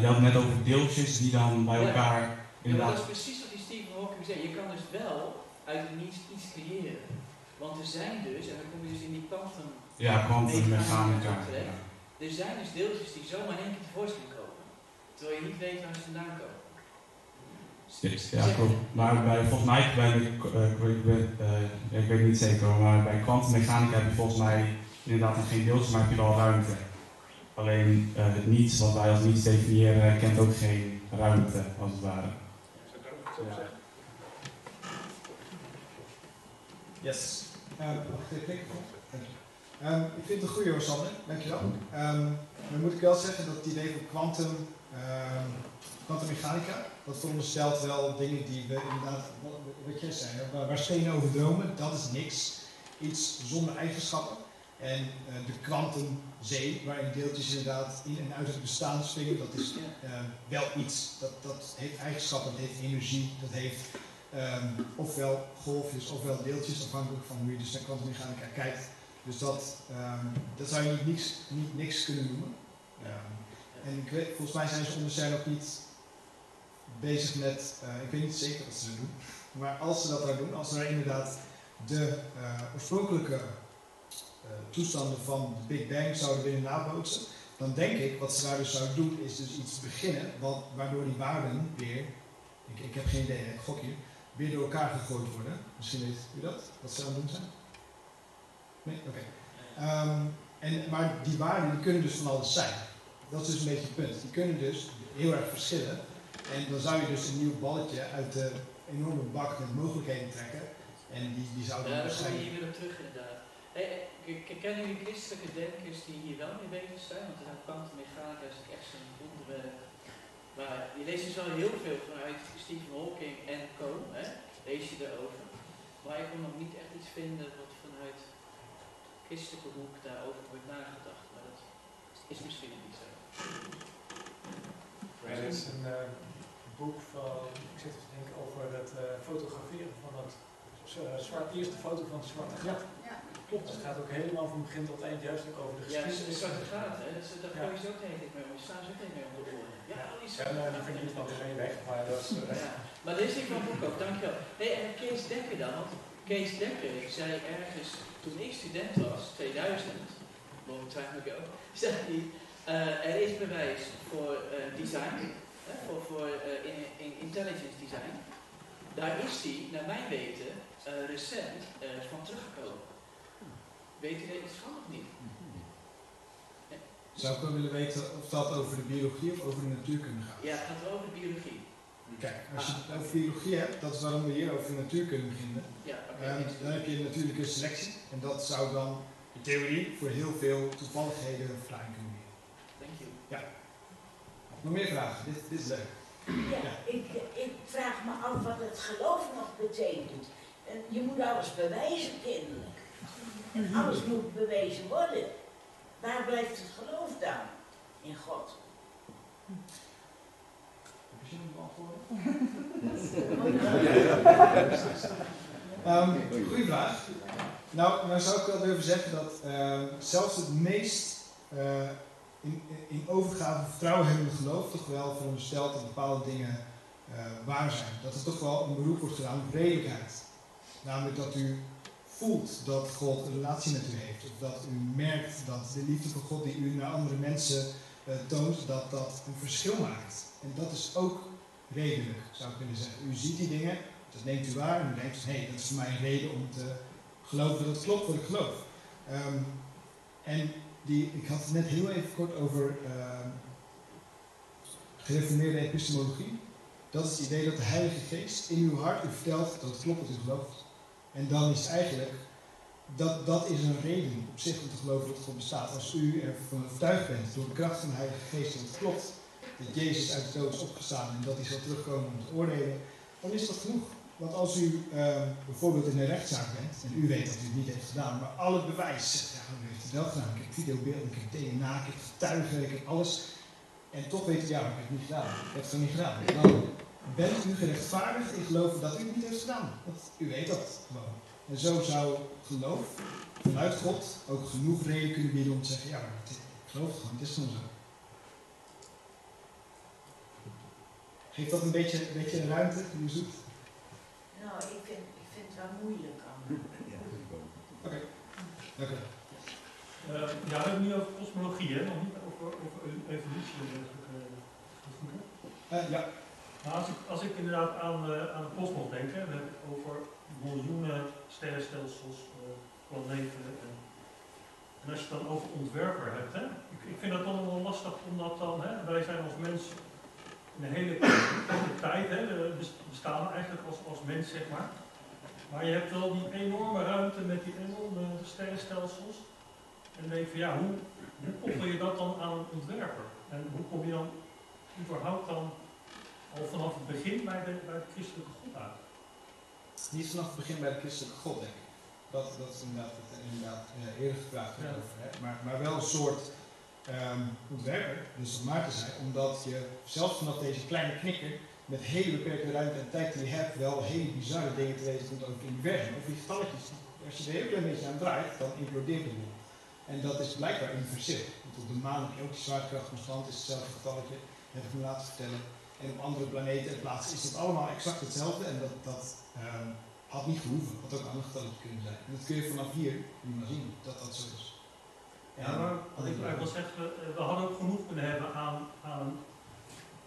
je had het net over deeltjes die dan bij Ja. elkaar Ja, inderdaad... dat is precies wat die Stephen Hawking zei. Je kan dus wel uit het niets iets creëren. Want er zijn dus, en dan kom je dus in die kwantum Ja, kwantummechanica. ja. Er zijn dus deeltjes die zomaar in één keer tevoorschijn komen. Terwijl je niet weet waar ze vandaan komen. Ja, klopt. Maar bij, volgens mij, bij eh, eh, ik weet niet zeker, maar bij kwantummechanica heb je volgens mij inderdaad nog geen deeltjes, maar heb je wel ruimte. Alleen eh, het niets, wat wij als niets definiëren, kent ook geen ruimte, als het ware. Ja. Yes. Mag ik vind het een goede hoor, Sander. Dankjewel. Um, dan moet ik wel zeggen dat het idee van quantum, ehm kwantummechanica, dat veronderstelt wel dingen die we inderdaad, wat, wat jij zei, waar, waar stenen over dromen, dat is niks. Iets zonder eigenschappen. En eh, de kwantumzee, waarin deeltjes inderdaad in en uit het bestaan springen, dat is eh, wel iets. Dat, dat heeft eigenschappen, dat heeft energie, dat heeft ehm, ofwel golfjes ofwel deeltjes, afhankelijk van hoe je dus naar kwantummechanica kijkt. Dus dat, ehm, dat zou je niet niks, niet niks kunnen noemen. Ehm, en ik weet, volgens mij zijn ze ondertussen ook niet bezig met, eh, ik weet niet zeker wat ze doen, maar als ze dat daar doen, als ze daar inderdaad de eh, oorspronkelijke eh, toestanden van de Big Bang zouden willen nabootsen, dan denk ik wat ze daar dus zouden doen is dus iets beginnen wat, waardoor die waarden weer, ik, ik heb geen idee, gok hier, weer door elkaar gegooid worden. Misschien weet u dat, wat ze aan het doen zijn? Nee? Oké. Ehm, en, maar die waarden kunnen dus van alles zijn. Dat is dus een beetje het punt. Die kunnen dus heel erg verschillen. En dan zou je dus een nieuw balletje uit de enorme bak met mogelijkheden trekken. En die, die zou dan Ja, daar kom je waarschijnlijk... hier weer op terug inderdaad. Hey, k- k- kennen jullie christelijke denkers die hier wel mee bezig zijn? Want de kwantummechanica is ook echt zo'n onderwerp. Maar je leest dus wel heel veel vanuit Stephen Hawking en co. Hè? Lees je erover. Maar ik kon nog niet echt iets vinden wat vanuit christelijke hoek daarover wordt nagedacht. Maar dat is misschien niet zo. Er is een eh, boek van, ik zit te denken over het eh, fotograferen van het z- zwart, eerste foto van het zwarte gat. Klopt, het gaat ook helemaal van begin tot eind juist ook over de Ja, de geschiedenis. zwarte gaten, hè? Dus, daar Ja. gooi je ze ook de hele tijd mee om. Die staan ze ook de hele tijd mee om de oren. Ja, al die Ja, nou, die vind ik niet van de weg, maar dat is... eh, Ja, maar er is ik van boek ook, dankjewel. Nee, en Kees Dekker dan, want Kees Dekker zei ergens, toen ik student was, 2000, mogen twijfel ik ook, zei hij, eh, er is bewijs voor eh, design, hè, voor, voor eh, in, in intelligence design. Daar is hij, naar mijn weten, eh, recent eh, van teruggekomen. Weet u er iets van of niet? Zou ik wel willen weten of dat over de biologie of over de natuurkunde gaat? Ja, het gaat over biologie. Kijk, als je het over biologie hebt, dat is waarom we hier over natuurkunde beginnen. Ja. Ehm, dan heb je natuurlijke selectie. En dat zou dan in theorie voor heel veel toevalligheden verklaring kunnen bieden. Thank you. Ja. Nog meer vragen? Dit, dit is leuk. Ja, ik, ik vraag me af wat het geloof nog betekent. En je moet alles bewijzen kennelijk. En alles moet bewezen worden. Waar blijft het geloof dan? In God. Heb je zin om te beantwoorden? Ehm, goeie vraag. Nou, nou zou ik wel durven zeggen dat ehm, zelfs het meest eh, in, in overgave vertrouwen hebbende geloof toch wel veronderstelt dat bepaalde dingen eh, waar zijn. Dat er toch wel een beroep wordt gedaan op redelijkheid. Namelijk dat u voelt dat God een relatie met u heeft. Of dat u merkt dat de liefde van God die u naar andere mensen eh, toont, dat dat een verschil maakt. En dat is ook redelijk, zou ik willen zeggen. U ziet die dingen, dat neemt u waar en u denkt hé, hey, dat is voor mij een reden om te geloven dat het klopt wat ik geloof. Ehm, en die, ik had het net heel even kort over ehm, gereformeerde epistemologie. Dat is het idee dat de Heilige Geest in uw hart u vertelt dat het klopt wat u gelooft. En dan is eigenlijk, dat, dat is een reden op zich om te geloven dat God bestaat. Als u ervan overtuigd bent door de kracht van de Heilige Geest dat het klopt, dat Jezus uit de dood is opgestaan en dat hij zal terugkomen om te oordelen, dan is dat genoeg. Want als u ehm, bijvoorbeeld in een rechtszaak bent en u weet dat u het niet heeft gedaan, maar al het bewijs zegt, ja, u heeft het wel gedaan. Ik heb videobeelden, ik heb DNA, ik heb getuigen, ik heb alles. En toch weet u, ja, ik heb het niet gedaan. Ik heb het niet gedaan. Dan bent u gerechtvaardigd in geloven dat u het niet heeft gedaan. Want u weet dat gewoon. En zo zou geloof vanuit God ook genoeg reden kunnen bieden om te zeggen, ja, maar ik geloof het gewoon, het is gewoon zo. Geeft dat een beetje, een beetje ruimte die u zoekt? Nou, ik vind, ik vind het wel moeilijk allemaal. Oké, dank u. Eh, ja, we hebben het nu over cosmologie, hè? nog niet over, over evolutie en dergelijke. Hè? Eh, ja. Nou, als, ik, als ik inderdaad aan, uh, aan de kosmos denk, hè, dan heb ik over miljoenen sterrenstelsels, uh, planeten. En, en, als je het dan over ontwerper hebt, hè, ik, ik vind dat dan wel lastig omdat dan, hè, wij zijn als mens in een hele korte tijd, hè, we bestaan eigenlijk als, als mens, zeg maar. Maar je hebt wel die enorme ruimte met die enorme sterrenstelsels. En denk je van ja, hoe, hoe koppel je dat dan aan een ontwerper? En hoe kom je dan überhaupt dan al vanaf het begin bij de, bij de christelijke God uit? Niet vanaf het begin bij de christelijke God, denk ik. Dat, dat is inderdaad, inderdaad uh, eerder gevraagd ja. over. Hè? Maar, maar wel een soort um, ontwerper, dus wat Maarten zei, omdat je zelfs vanaf deze kleine knikker met hele beperkte ruimte en tijd die je hebt, wel hele bizarre dingen te weten komt over het universum. Of die getalletjes, als je er heel klein beetje aan draait, dan implodeert het. En dat is blijkbaar universeel. Want op de maan heb je ook die zwaartekracht constant, is hetzelfde getalletje, heb ik me laten vertellen. En op andere planeten en plaatsen is dat allemaal exact hetzelfde. En dat, dat um, had niet gehoeven, had ook een ander getalletje kunnen zijn. En dat kun je vanaf hier nu zien, dat dat zo is. Ja, maar wat ik wil zeggen, we hadden ook genoeg kunnen hebben aan, aan,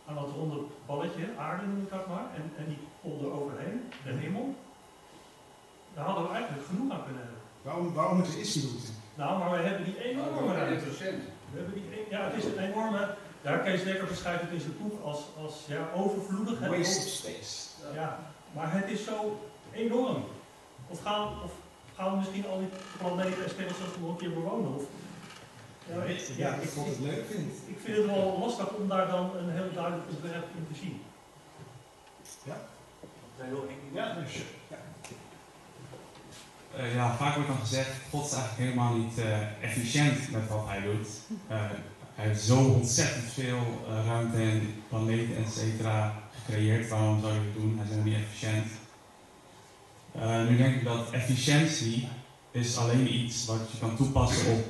aan dat ronde balletje, aarde noem ik dat maar, en, en die pol eroverheen, de hemel. Daar hadden we eigenlijk genoeg aan kunnen hebben. Waarom, waarom moet er is die route? Nou, maar we hebben die enorme ruimte. We hebben die, ja, het is een enorme. Ja, Kees Dekker beschrijft het in zijn boek als, als ja, overvloedig. Waste of space. Ja, maar het is zo enorm. Of gaan, of gaan we misschien al die planeten en sterrenstelsels nog een keer bewonen? Of, ja, ik, vond het leuk. Vind. Ik vind het wel lastig om daar dan een heel duidelijk ontwerp in te zien. Ja? Heel eng. Ja, dus, ja. Uh, ja, vaak wordt dan gezegd, God is eigenlijk helemaal niet uh, efficiënt met wat hij doet. Uh, hij heeft zo ontzettend veel ruimte en planeten, et cetera, gecreëerd. Waarom zou je het doen? Hij is helemaal niet efficiënt. nu denk ik dat efficiëntie is alleen iets wat je kan toepassen op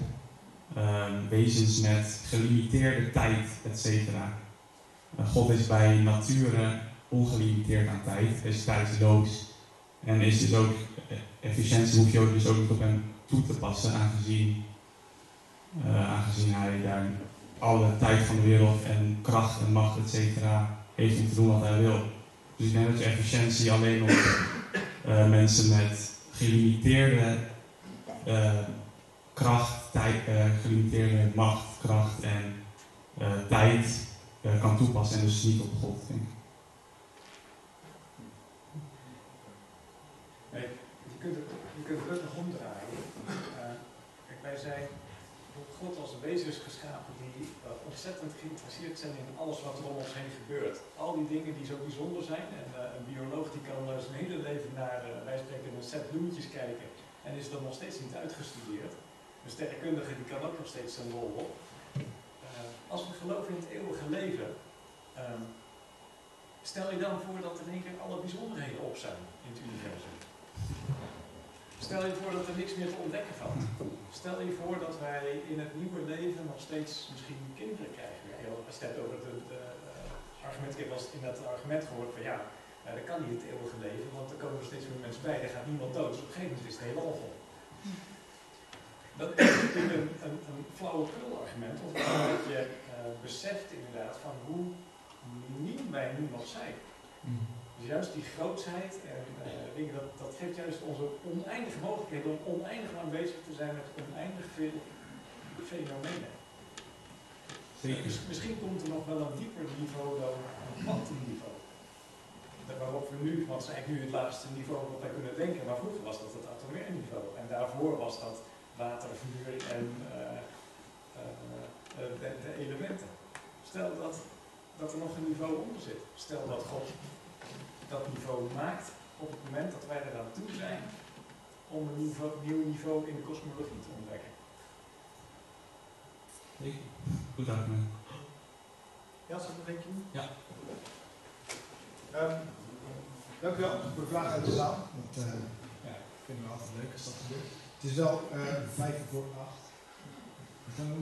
wezens met gelimiteerde tijd, et cetera. God is bij nature ongelimiteerd aan tijd, is tijdloos. En is dus ook efficiëntie hoef je ook dus ook niet op hem toe te passen, aangezien, uh, aangezien hij daar alle tijd van de wereld en kracht en macht, et cetera, heeft om te doen wat hij wil. Dus ik denk dat je efficiëntie alleen op mensen met gelimiteerde kracht, tijd, gelimiteerde macht, kracht en tijd kan toepassen en dus niet op God, denk ik. Je kunt, het, je kunt het nog omdraaien. Kijk, wij zijn door God als wezens geschapen die ontzettend geïnteresseerd zijn in alles wat er om ons heen gebeurt. Al die dingen die zo bijzonder zijn. En een bioloog die kan zijn hele leven naar, wij spreken, een set bloemetjes kijken. En is dan nog steeds niet uitgestudeerd. Een sterrenkundige die kan ook nog steeds zijn rol op. als we geloven in het eeuwige leven, um, stel je dan voor dat in één keer alle bijzonderheden op zijn in het universum. Stel je voor dat er niks meer te ontdekken valt. Stel je voor dat wij in het nieuwe leven nog steeds misschien kinderen krijgen. Als je het over het uh, argument, ik heb wel dat argument gehoord van ja, dat kan niet het eeuwige leven, want er komen er steeds meer mensen bij, er gaat niemand dood. Dus op een gegeven moment is het helemaal vol. Dat is natuurlijk een, een, een flauwekul argument, omdat je uh, beseft inderdaad van hoe miniem wij nu nog zijn. Dus juist die grootsheid en uh, dat, dat geeft juist onze oneindige mogelijkheden om oneindig lang bezig te zijn met oneindig veel fenomenen. Dus misschien komt er nog wel een dieper niveau dan een kwantumniveau. Waarop we nu, want het is eigenlijk nu het laagste niveau wat wij kunnen denken, maar vroeger was dat het atomair niveau. En daarvoor was dat water, vuur en uh, uh, de, de elementen. Stel dat dat er nog een niveau onder zit. Stel dat God dat niveau maakt op het moment dat wij eraan toe zijn om een niveau, nieuw niveau in de kosmologie te ontdekken. Goed argument. Ja, zal ik nog eentje doen? Ja. Ehm, dank u wel voor de vraag uit de zaal. Want, eh, ja, ik vind het altijd leuk als dat gebeurt. Het is wel eh, vijf voor acht. Gaan we?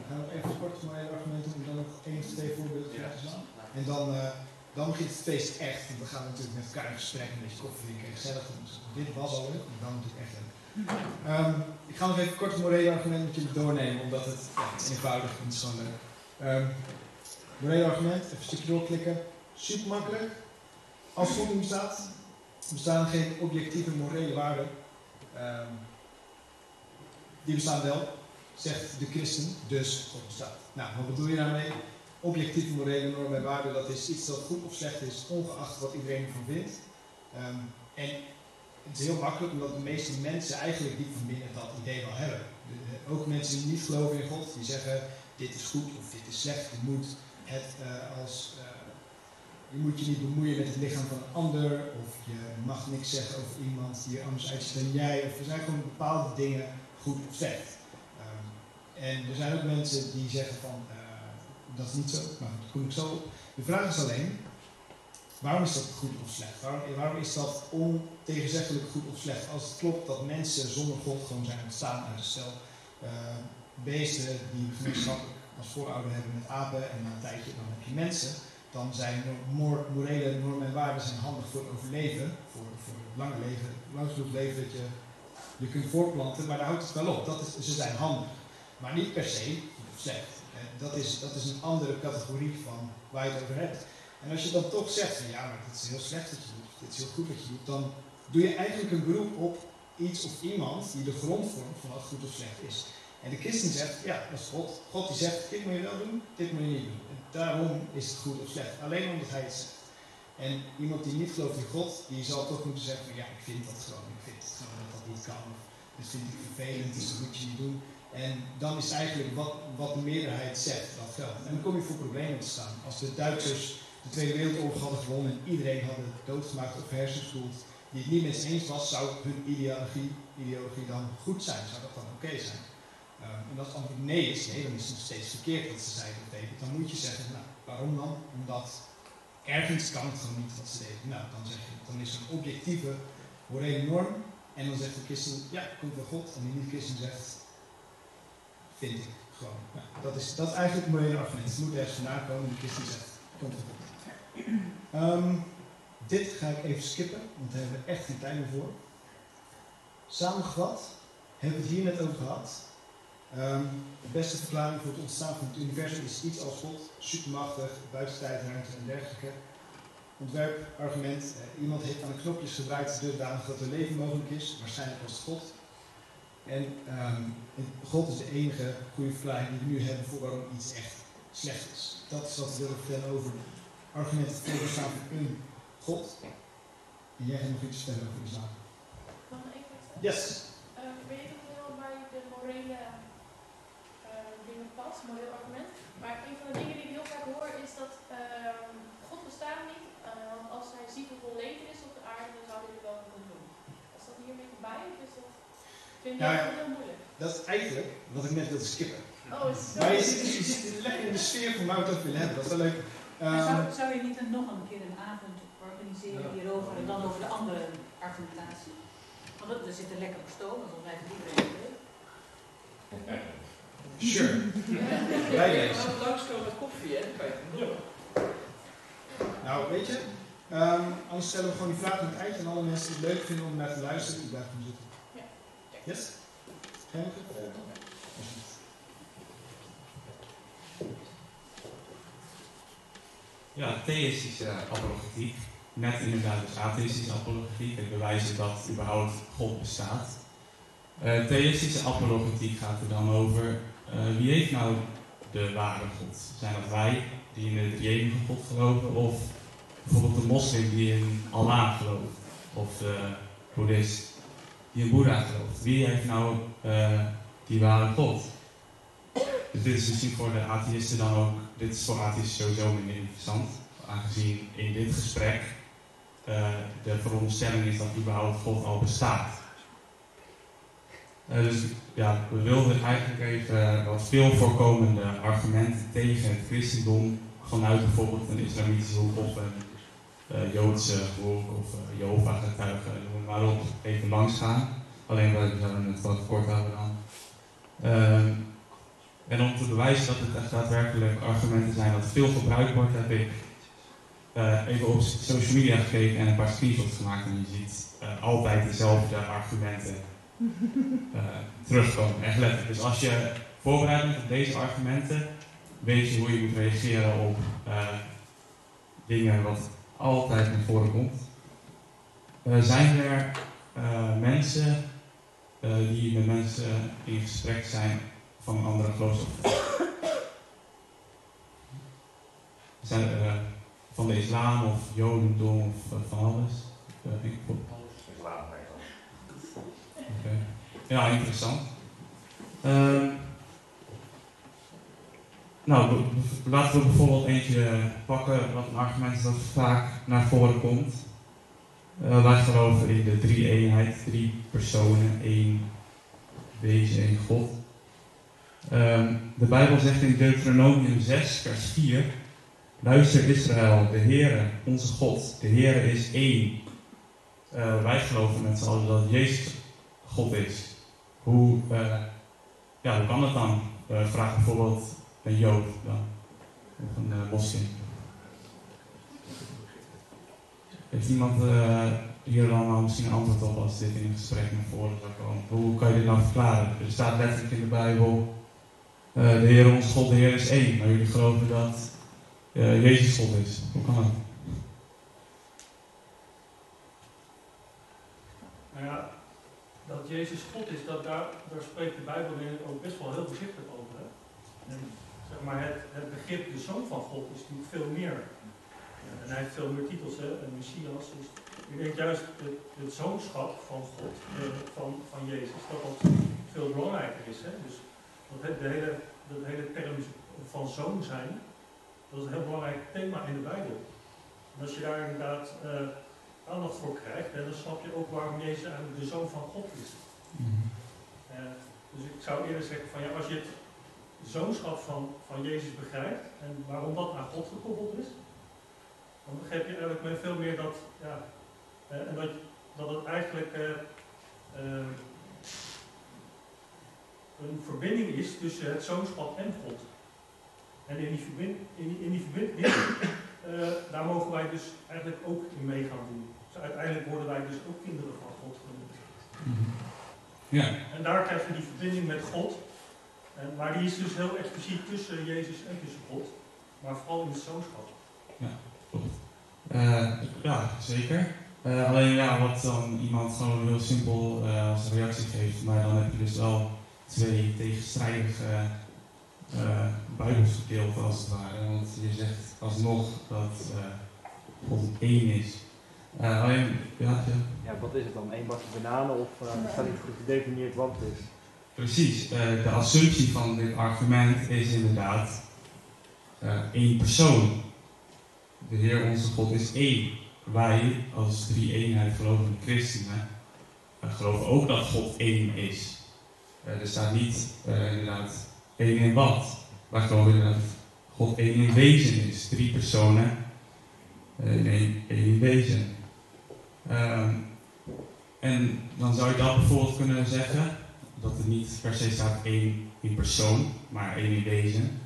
We gaan nog even kort maar even argumenten om dan nog één of twee voorbeelden te slaan. En dan, eh, dan begint het feest echt. Want dan gaan we natuurlijk met elkaar in gesprek, een beetje koffie drinken en gezellig. Dus dit was al leuk, maar dan moet het echt leuk. Ehm, ik ga nog even kort het morele argument met jullie doornemen, omdat het, ja, eenvoudig en gewoon leuk. Ehm, morele argument, even een stukje doorklikken. Super makkelijk. Als niet bestaat, bestaan geen objectieve morele waarden. Ehm, die bestaan wel, zegt de christen, dus God bestaat. Nou, wat bedoel je daarmee? Objectieve morele normen en waarden, dat is iets dat goed of slecht is, ongeacht wat iedereen ervan vindt. Ehm, en het is heel makkelijk, omdat de meeste mensen eigenlijk diep van binnen dat idee wel hebben. De- ook mensen die niet geloven in God, die zeggen dit is goed of dit is slecht. Je moet het eh, als eh, je moet je niet bemoeien met het lichaam van een ander, of je mag niks zeggen over iemand die er anders uitziet dan jij. Of er zijn gewoon bepaalde dingen goed of slecht. Ehm, en er zijn ook mensen die zeggen van eh, dat is niet zo, maar dat kom ik zo. De vraag is alleen, waarom is dat goed of slecht? Waarom, waarom is dat ontegenzeggelijk goed of slecht? Als het klopt dat mensen zonder God gewoon zijn ontstaan uit een stel eh, beesten die gemeenschappelijk als voorouder hebben met apen en na een tijdje dan heb je mensen dan zijn mor- morele normen en waarden zijn handig voor overleven, voor, voor het lange leven, lang genoeg leven dat je je kunt voortplanten, maar daar houdt het wel op. Dat is, ze zijn handig, maar niet per se slecht. Eh, Dat is, dat is een andere categorie van waar je het over hebt. En als je dan toch zegt van ja, maar dit is heel slecht wat je doet, dit is heel goed wat je doet, dan doe je eigenlijk een beroep op iets of iemand die de grond vormt van wat goed of slecht is. En de christen zegt, ja, dat is God. God die zegt, dit moet je wel doen, dit moet je niet doen. En daarom is het goed of slecht. Alleen omdat hij het zegt. En iemand die niet gelooft in God, die zal toch moeten zeggen van ja, ik vind dat gewoon. Het dat dat kan. Dit vind ik vervelend, dus dat moet je niet doen. En dan is eigenlijk wat, wat de meerderheid zegt, dat geldt. En dan kom je voor problemen te staan. Als de Duitsers de Tweede Wereldoorlog hadden gewonnen en iedereen hadden doodgemaakt of hersenspoeld die het niet met eens was, zou hun ideologie, ideologie dan goed zijn? Zou dat dan oké zijn? Ehm, en als het antwoord nee is, nee, dan is het nog steeds verkeerd dat ze zeiden dat. Dan moet je zeggen, nou, waarom dan? Omdat ergens kan het gewoon niet wat ze deden. Nou, dan zeg je, dan is er een objectieve morele norm. En dan zegt de christen, ja, komt wel God. En die niet-christen zegt, vind ik gewoon. Nou, dat, is, dat eigenlijk het morele argument. Het moet ergens vandaan komen. En de christen zegt, komt wel goed. Ehm, dit ga ik even skippen, want daar hebben we echt geen tijd meer voor. Samengevat, hebben we het hier net over gehad. Ehm, de beste verklaring voor het ontstaan van het universum is iets als God, supermachtig, buiten tijd, en dergelijke. Ontwerpargument, eh, iemand heeft aan de knopjes gedraaid dusdanig dat er leven mogelijk is, waarschijnlijk was het God. En ehm, en God is de enige goede verklaring die we nu hebben voor waarom iets echt slecht is. Dat is wat we willen vertellen over argumenten het bestaan van een God. En jij hebt nog iets te vertellen over zaak. Mag ik wat zeggen? Yes. Eh, weet ik nog heel bij de morele eh, dingen past, moreel argument. Maar een van de dingen die ik heel vaak hoor is dat ehm, God bestaat niet. Want als ziet hoeveel leven is op de aarde, dan zou hij er wel wat aan doen. Is dat hier een beetje bij? Of is dat, vind Ja, dat ja. heel moeilijk? Dat is eigenlijk wat ik net wilde skippen. Oh, is zo? Maar je zit, je zit lekker in de sfeer van waar we het over willen hebben. Dat is wel leuk. Ehm, zou, zou je niet een, nog een keer een avond organiseren hierover en dan over de andere argumentatie? Want dat- we zitten lekker op stoom, dat blijft iedereen leuk. Sure. Bij deze. Als we langskomen met koffie, hè, dan kan je het doen. Nou, weet je, ehm, anders stellen we gewoon die vraag aan het eind en alle mensen die het leuk vinden om naar te luisteren, die blijven zitten. Yes? Verder? Ja, theïstische apologetiek. Net inderdaad dus atheïstische apologetiek. Het bewijzen dat überhaupt God bestaat. Eh theïstische apologetiek gaat er dan over eh, wie heeft nou de ware God? Zijn dat wij die in de drie God geloven? Of bijvoorbeeld de moslim die in Allah gelooft? Of de boeddhist die in Boeddha gelooft? Wie heeft nou eh, die ware God? Dus dit is misschien voor de atheïsten dan ook, dit is voor atheïsten sowieso minder interessant, aangezien in dit gesprek eh, de veronderstelling is dat überhaupt God al bestaat. Eh, dus ja, we wilden eigenlijk even wat veel voorkomende argumenten tegen het christendom vanuit bijvoorbeeld een islamitische hoek of een eh, Joodse hoek of uh, Jehovah-getuigen, noem maar op, even langs gaan. Alleen wij zouden het wat kort houden dan. Ehm, en om te bewijzen dat het echt daadwerkelijk argumenten zijn dat veel gebruikt wordt, heb ik eh, even op social media gekeken en een paar screenshots gemaakt. En je ziet eh, altijd dezelfde argumenten eh, terugkomen. Echt letterlijk. Dus als je voorbereid bent op deze argumenten, weet je hoe je moet reageren op dingen wat altijd naar voren komt. zijn er mensen die met mensen in gesprek zijn van een andere geloofsopvatting? Zijn er van de islam of jodendom of van alles? Ik, islam Oké. Ja, interessant. Nou, laten we bijvoorbeeld eentje pakken wat een argument is dat vaak naar voren komt. Uh, wij geloven in de drie eenheid, drie personen, één wezen, één God. Ehm, de Bijbel zegt in Deuteronomium 6, vers 4 Luister Israël, de Heere, onze God, de Heere is één. Uh, wij geloven met z'n allen dat Jezus God is. Hoe, uh, ja, hoe kan dat dan? Uh, vraag bijvoorbeeld een Jood dan, of een moslim. Heeft iemand hier dan misschien een antwoord op als dit in een gesprek naar voren zou komen? Hoe kan je dit nou verklaren? Er staat letterlijk in de Bijbel, de Heer onze God, de Heer is één. Maar jullie geloven dat uh, Jezus God is. Hoe kan dat? Nou ja, dat Jezus God is, dat daar, daar spreekt de Bijbel ook best wel heel voorzichtig over. Maar het, het begrip de Zoon van God is natuurlijk veel meer. en hij heeft veel meer titels, hè? een Messias. Dus ik denk juist het, het zoonschap van God, eh, van, van Jezus, dat dat veel belangrijker is. Hè? Dus dat het, de hele, dat hele term van zoon zijn, dat is een heel belangrijk thema in de Bijbel. En als je daar inderdaad uh, aandacht voor krijgt, dan snap je ook waarom Jezus eigenlijk de Zoon van God is. Uh, dus ik zou eerder zeggen van ja, als je het zoonschap van, van Jezus begrijpt en waarom dat aan God gekoppeld is, dan begrijp je eigenlijk met veel meer dat, ja, en dat, dat het eigenlijk een verbinding is tussen het zoonschap en God. En in die, verbind, in, in die verbinding, uh, daar mogen wij dus eigenlijk ook in mee gaan doen. Dus uiteindelijk worden wij dus ook kinderen van God genoemd. Ja. En daar krijg je die verbinding met God. En, maar die is dus heel expliciet tussen Jezus en tussen God. Maar vooral in het zoonschap. Ja, klopt. Uh, ja, zeker. Uh, alleen ja, wat dan iemand gewoon heel simpel uh, als reactie geeft, maar dan heb je dus wel twee tegenstrijdige uh, als het ware. Want je zegt alsnog dat uh, God één is. Uh, alleen, ja, ja. ja, wat is het dan? Eén bakje bananen of uh, staat niet goed gedefinieerd wat het is? Precies. de assumptie van dit argument is inderdaad één persoon. De Heer onze God is één. Wij als drie eenheid gelovende christenen geloven ook dat God één is. er staat niet inderdaad één in wat. Waar geloven dat God één in wezen is. Drie personen in één, één wezen. Um, en dan zou je dat bijvoorbeeld kunnen zeggen, dat het niet per se staat één in persoon, maar één in wezen.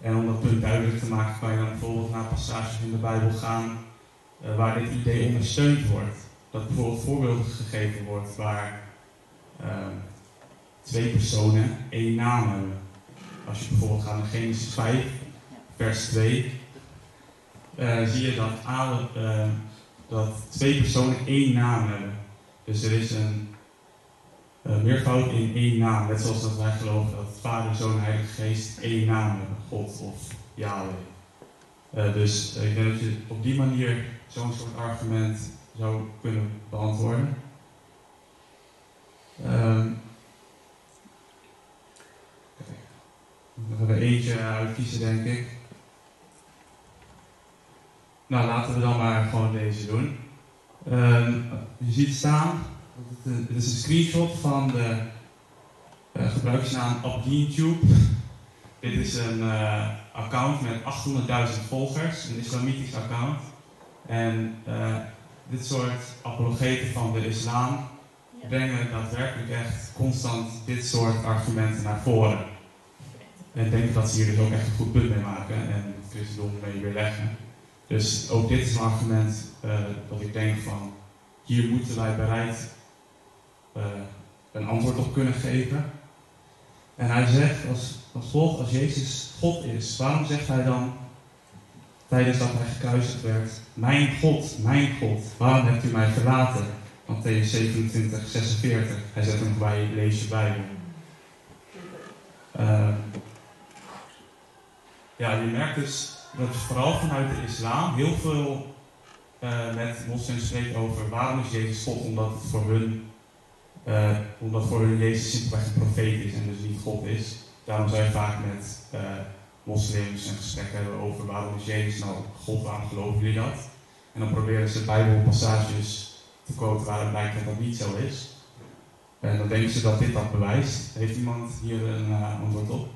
En om dat punt duidelijk te maken, kan je dan bijvoorbeeld naar passages in de Bijbel gaan uh, waar dit idee ondersteund wordt. Dat bijvoorbeeld voorbeelden gegeven wordt waar uh, twee personen één naam hebben. Als je bijvoorbeeld gaat naar Genesis 5, vers 2, uh, eh, zie je dat, uh, dat twee personen één naam hebben. Dus er is een meervoud in één naam. Net zoals dat wij geloven dat Vader, Zoon en Heilige Geest één naam hebben. God of Yahweh. dus ik denk dat je op die manier zo'n soort argument zou kunnen beantwoorden. Um, Even er eentje uitkiezen, denk ik. Nou, laten we dan maar gewoon deze doen. Ehm, je ziet staan, het is een screenshot van de uh, gebruikersnaam AbdeenTube. Dit is een uh, account met 800.000 volgers, een islamitisch account. En uh, dit soort apologeten van de islam brengen daadwerkelijk echt constant dit soort argumenten naar voren. En ik denk dat ze hier dus ook echt een goed punt mee maken en het christendom mee weerleggen. Dus ook dit is een argument dat ik denk van, hier moeten wij bereid uh, een antwoord op kunnen geven. En hij zegt als, als volgt, als Jezus God is, waarom zegt hij dan tijdens dat hij gekruisigd werd, mijn God, mijn God, waarom hebt u mij verlaten? Matthäus 27, 46. Hij zet hem bij, lees je Bijbel. Uh, ja, je merkt dus dat vooral vanuit de islam heel veel uh, met moslims spreekt over waarom is Jezus God, omdat het voor hun, uh, omdat voor hun Jezus simpelweg een profeet is en dus niet God is. Daarom zijn vaak met uh, moslims een gesprek hebben over waarom is Jezus nou God, waarom geloven jullie dat? En dan proberen ze bijbelpassages te quoten waaruit blijkt dat dat niet zo is. En dan denken ze dat dit dat bewijst. Heeft iemand hier een uh, antwoord op?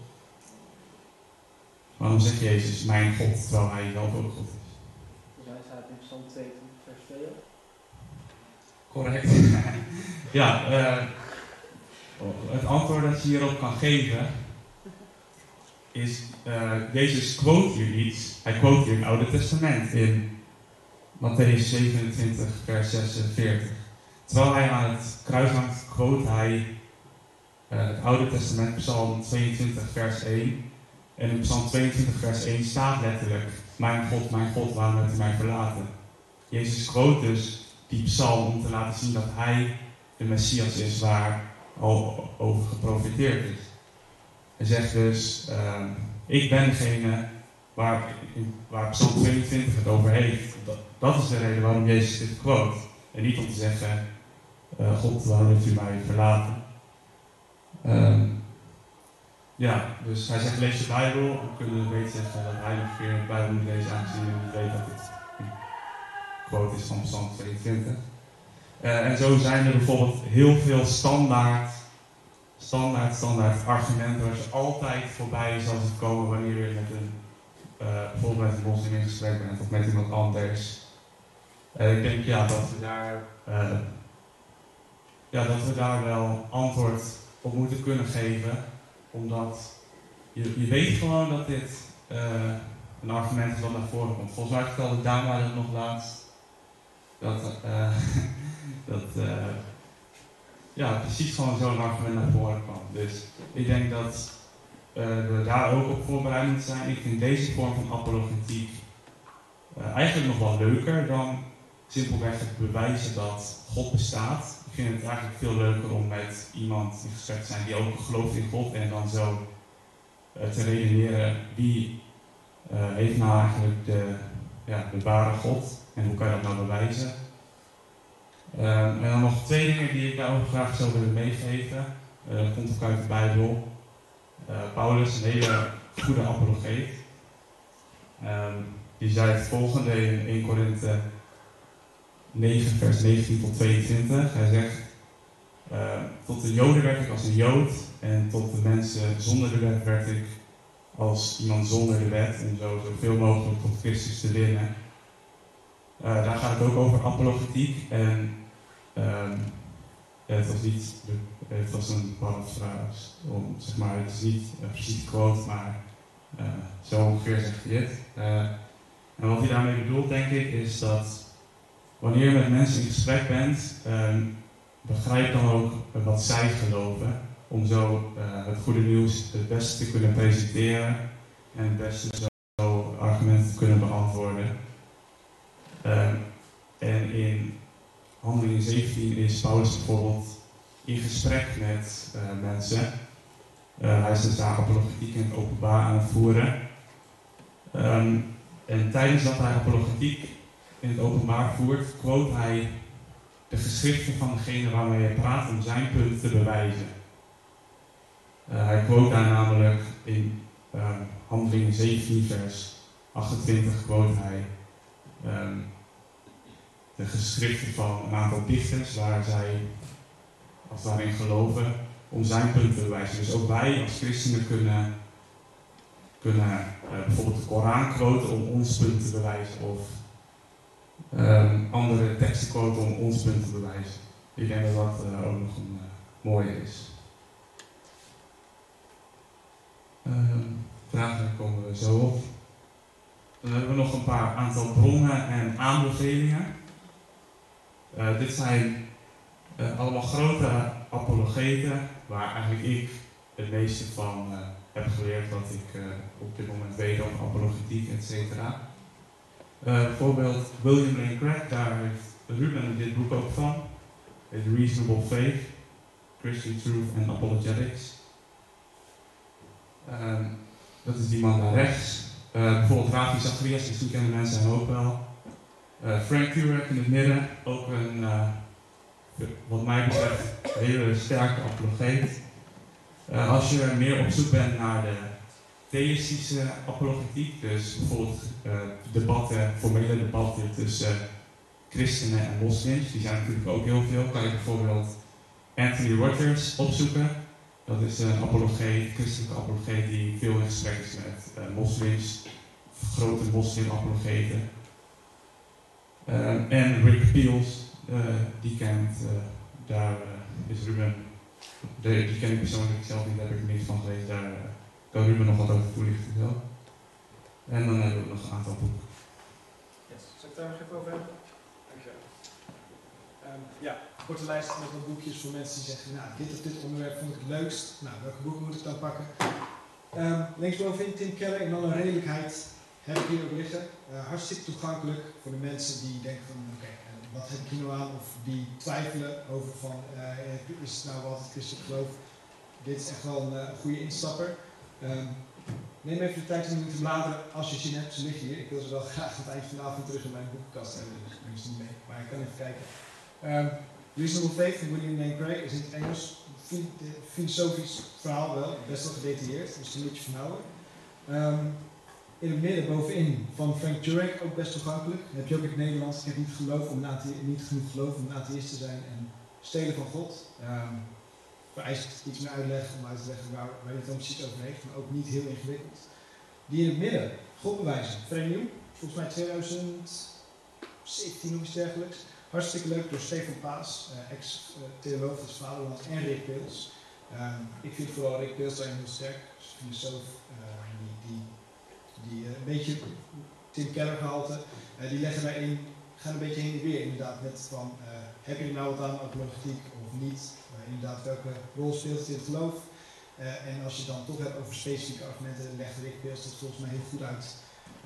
Waarom zegt Jezus mijn God, terwijl hij zelf ook God is? Hij staat in Psalm 22, vers 2. Correct. ja, uh, het antwoord dat je hierop kan geven is, uh, Jezus quote hier iets. Hij quote hier het Oude Testament in Matthäus 27, vers 46. Terwijl hij aan het kruis hangt, quote hij uh, het Oude Testament, Psalm 22, vers 1. En in Psalm 22, vers 1 staat letterlijk: Mijn God, mijn God, waarom hebt u mij verlaten? Jezus quote dus die psalm om te laten zien dat hij de Messias is waar over geprofiteerd is. Hij zegt dus: uh, Ik ben degene waar, waar Psalm 22 het over heeft. Dat, is de reden waarom Jezus dit quote. En niet om te zeggen, uh, God, waarom heeft u mij verlaten? Um, ja, dus hij zegt, lees je Bijbel. Dan kunnen we beter zeggen dat hij nog weer de Bijbel moet lezen, aangezien hij weet dat het een quote is van Psalm 22. Uh, en zo zijn er bijvoorbeeld heel veel standaard, standaard, standaard argumenten waar ze altijd voorbij zal komen wanneer je met een uh, bijvoorbeeld met een moslim in gesprek bent of met iemand anders. Ik denk ja, dat, we daar, uh, ja, dat we daar wel antwoord op moeten kunnen geven. Omdat je, je weet gewoon dat dit een argument is wat naar voren komt. Volgens mij vertelde Dama dat nog laatst. Dat, dat ja, precies gewoon zo'n argument naar voren kwam. Dus ik denk dat uh, we daar ook op voorbereid moeten zijn. Ik vind deze vorm van apologetiek uh, eigenlijk nog wel leuker dan simpelweg het bewijzen dat God bestaat. Ik vind het eigenlijk veel leuker om met iemand in gesprek te zijn die ook gelooft in God en dan zo te redeneren wie heeft nou eigenlijk de, ja, de ware God en hoe kan je dat nou bewijzen. En dan nog twee dingen die ik daarover graag zou willen meegeven. dat komt ook uit de Bijbel. Uh, Paulus, een hele goede apologeet. Um, die zei het volgende in 1 Korinthe 9, vers 19 tot 22. Hij zegt, uh, tot de Joden werd ik als een Jood en tot de mensen zonder de wet werd ik als iemand zonder de wet, om zo zoveel mogelijk tot Christus te winnen. Uh, daar gaat het ook over apologetiek en um, het was niet, het was een paraphrase, om zeg maar, het is niet een precies quote, maar uh, zo ongeveer zegt hij het. Uh, en wat hij daarmee bedoelt, denk ik, is dat wanneer je met mensen in gesprek bent, um, begrijp dan ook wat zij geloven, om zo het goede nieuws het beste te kunnen presenteren en het beste zo argumenten te kunnen beantwoorden. Um, en in Handelingen 17 is Paulus bijvoorbeeld in gesprek met uh, mensen. Uh, hij is dus daar apologetiek het openbaar aan het voeren. Um, en tijdens dat hij apologetiek in het openbaar voert, quote hij de geschriften van degene waarmee hij praat om zijn punt te bewijzen. Uh, hij quote daar namelijk in ehm, Handelingen 17 vers 28 quote hij ehm, de geschriften van een aantal dichters waar zij als daarin geloven om zijn punt te bewijzen. Dus ook wij als christenen kunnen, kunnen eh, bijvoorbeeld de Koran quoten om ons punt te bewijzen of ehm, andere teksten quoten om ons punt te bewijzen. Ik denk dat dat eh, ook nog een eh, mooie is. Ehm, vragen komen we zo op. Dan hebben we nog een paar aantal bronnen en aanbevelingen. Eh, dit zijn eh, allemaal grote apologeten waar eigenlijk ik het meeste van eh, heb geleerd wat ik op dit moment weet over apologetiek, et cetera. Bijvoorbeeld William Lane Craig, daar heeft Ruben dit boek ook van. Het Reasonable Faith, Christian Truth and Apologetics. Ehm, dat is die man daar rechts. Bijvoorbeeld Ravi Zacharias, die kennen mensen hem ook wel. Eh, Frank Turek in het midden, ook een, eh, wat mij betreft, hele sterke apologeet. Eh, als je meer op zoek bent naar de theïstische apologetiek, dus bijvoorbeeld debatten, formele debatten tussen christenen en moslims, die zijn natuurlijk ook heel veel, kan je bijvoorbeeld Anthony Rogers opzoeken. Dat is een apologeet, christelijke apologeet die veel in gesprek is met moslims, grote moslim-apologeten. Eh, en Rick Peels, eh, die kent, eh, daar is Ruben, de, die ken ik persoonlijk zelf niet, daar heb ik niks van gelezen, daar kan Ruben nog wat over toelichten. En dan hebben we nog een aantal boeken. Yes. Zal ik daar nog even over hebben? Dankjewel. Ehm ja, korte lijst met wat boekjes voor mensen die zeggen, nou, dit of dit onderwerp vond ik het leukst. Nou, welke boeken moet ik dan pakken? Um, linksbovenin Tim Keller in alle redelijkheid heb ik hier ook liggen. Eh, hartstikke toegankelijk voor de mensen die denken van, oké, eh, wat heb ik hier nou aan? Of die twijfelen over van, eh, is het nou wat het christelijk geloof? Dit is echt wel een goede instapper. Ehm, neem even de tijd om te bladeren als je zin hebt. Ze liggen hier. Ik wil ze wel graag aan het eind van de avond terug in mijn boekenkast hebben. Dus neem ze niet mee. Maar ik kan even kijken. Um, Reasonable Faith van William Lane Craig is in het Engels. Fi- Filosofisch verhaal wel. Best wel gedetailleerd. Dus die moet je. Ehm, in het midden bovenin van Frank Turek, ook best toegankelijk. Heb je ook in het Nederlands. Ik heb niet, geloof om een niet genoeg geloof om een atheïst te zijn en stelen van God. Ehm vereist iets meer uitleg om uit te leggen waar, waar het dan precies over heeft, maar ook niet heel ingewikkeld. Die in het midden, God bewijzen, vrij nieuw, volgens mij 2017 of iets dergelijks. Hartstikke leuk door Stefan Paas, eh, ex-theoloog van Vaderland en Rick Pils. Ehm, ik vind vooral Rick Pils daarin heel sterk, filosoof, eh, die, die, die eh, een beetje Tim Keller gehalte, eh, die leggen daarin, gaan een beetje heen en weer inderdaad, met van, eh, heb je er nou wat aan apologetiek of niet? Inderdaad, welke rol speelt het in het geloof? En als je dan toch hebt over specifieke argumenten, legt Rick Pils dat volgens mij heel goed uit.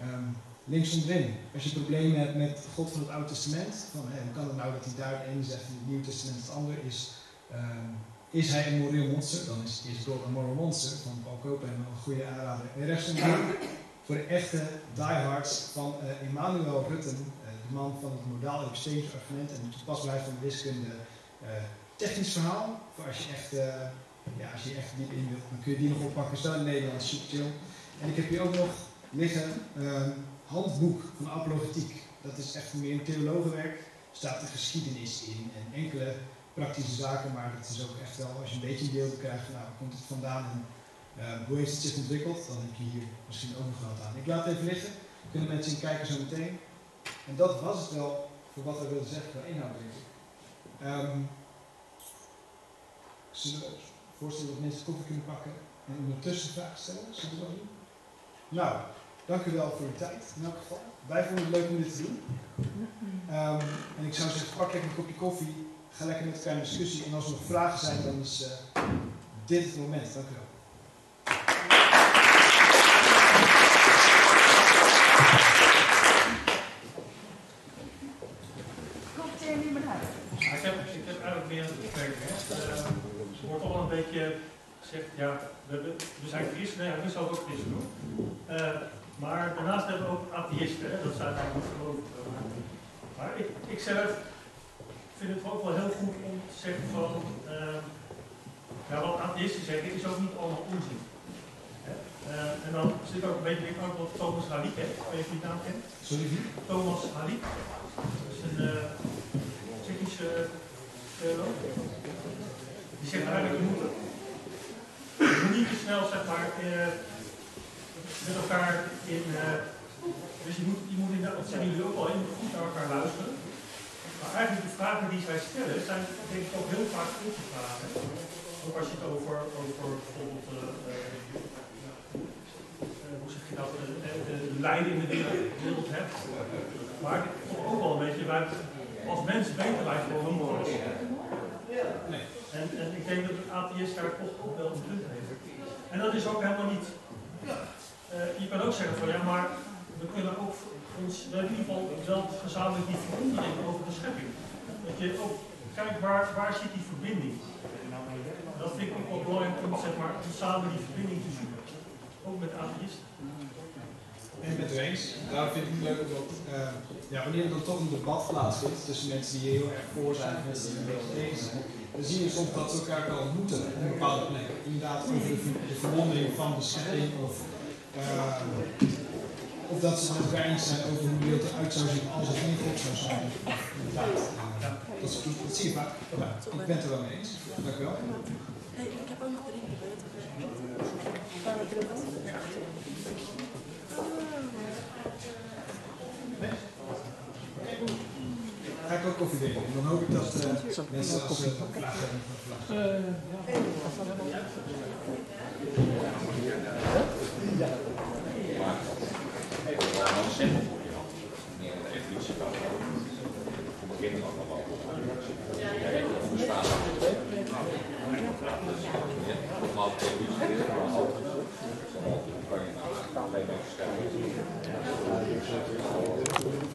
Ehm, links onderin, als je problemen hebt met God van het Oude Testament, van hoe kan het nou dat hij daar het ene zegt en het Nieuwe Testament het andere is, ehm, is hij een moreel monster? Dan is, God een moral monster van Paul Copen een goede aanrader. En rechts voor de echte diehards van eh, Emmanuel Rutten, eh, de man van het modaal argument en het toepasbaarheid van de wiskunde, eh, technisch verhaal. Voor als je echt, ja, als je echt diep in wilt, dan kun je die nog oppakken. Staat in Nederland, super chill. En ik heb hier ook nog liggen ehm, handboek van apologetiek. Dat is echt meer een theologenwerk. Er staat de geschiedenis in en enkele praktische zaken, maar het is ook echt wel, als je een beetje een beeld krijgt, nou, komt het vandaan eh, hoe heeft het zich ontwikkeld, dan heb je hier misschien ook nog wat aan. Ik laat het even liggen, kunnen mensen in kijken zo meteen. En dat was het wel voor wat we wilden zeggen qua inhoud, denk ik. Ehm, zullen voorstellen dat mensen koffie kunnen pakken en ondertussen vragen stellen? Zullen? Nou, dank u wel voor uw tijd in elk geval. Wij vonden het leuk om dit te doen. Ehm, en ik zou zeggen, pak lekker een kopje koffie, ga lekker met elkaar in discussie. En als er nog vragen zijn, dan is eh, dit het moment. Dank u wel. Komt er niet meer uit? Ik heb, ik heb eigenlijk meer een opmerking. hè. Eh, Er wordt al een beetje gezegd, ja, we, we, zijn christenen, ja, we zijn ook christen hoor. Eh, maar daarnaast hebben we ook atheïsten, hè? dat zijn eigenlijk niet. Maar ik, ik zelf vind het ook wel heel goed om te zeggen van, eh, ja, wat atheïsten zeggen is ook niet allemaal onzin. Eh, en dan zit ook een beetje ook wat Thomas Halik, hè? Weet je die naam kent? Sorry? Thomas Halik. Dat is een uh, Tsjechische theoloog. Die zegt eigenlijk, je moet, je moet niet te snel, zeg maar, uh, met elkaar in... Uh, dus je moet, je moet inderdaad, dat zeggen jullie ook al, moet goed naar elkaar luisteren. Maar eigenlijk de vragen die zij stellen zijn denk ik ook heel vaak onze vragen. Ook als je het over, over bijvoorbeeld, uh, hoe zeg je dat, de, de, de lijden in de wereld hebt. Maar toch ook wel een beetje, wij, als mensen weten wij gewoon alles. Nee. En, en ik denk dat het ATS daar toch wel een punt heeft. En dat is ook helemaal niet. Uh, je kan ook zeggen van ja, maar we kunnen ook ons, in ieder geval wel gezamenlijk die verwondering over de schepping. Dat je ook kijkt waar, waar zit die verbinding. Dat vind ik ook wel belangrijk om zeg maar, samen die verbinding te zoeken. Ook met atheïsten. En met u eens. Daarom vind ik het leuk dat uh, ja, wanneer er dan toch een debat plaatsvindt tussen mensen die heel erg voor zijn en mensen die beetje tegen zijn, dan zie je soms dat ze elkaar kan ontmoeten op een bepaalde plek. Inderdaad, over de, de verwondering van de schepping of uh, of dat ze het eens zijn over hoe de wereld eruit zou zien als het geen God zou zijn. Inderdaad. Uh, dat, is, dat zie je vaak. Ja, ik ben het er wel mee eens. Dank u wel. Hey, ik heb ook nog drie gebeurd. Waar we terug Ga ik ook koffie drinken. En dan hoop ik dat uh, mensen als ze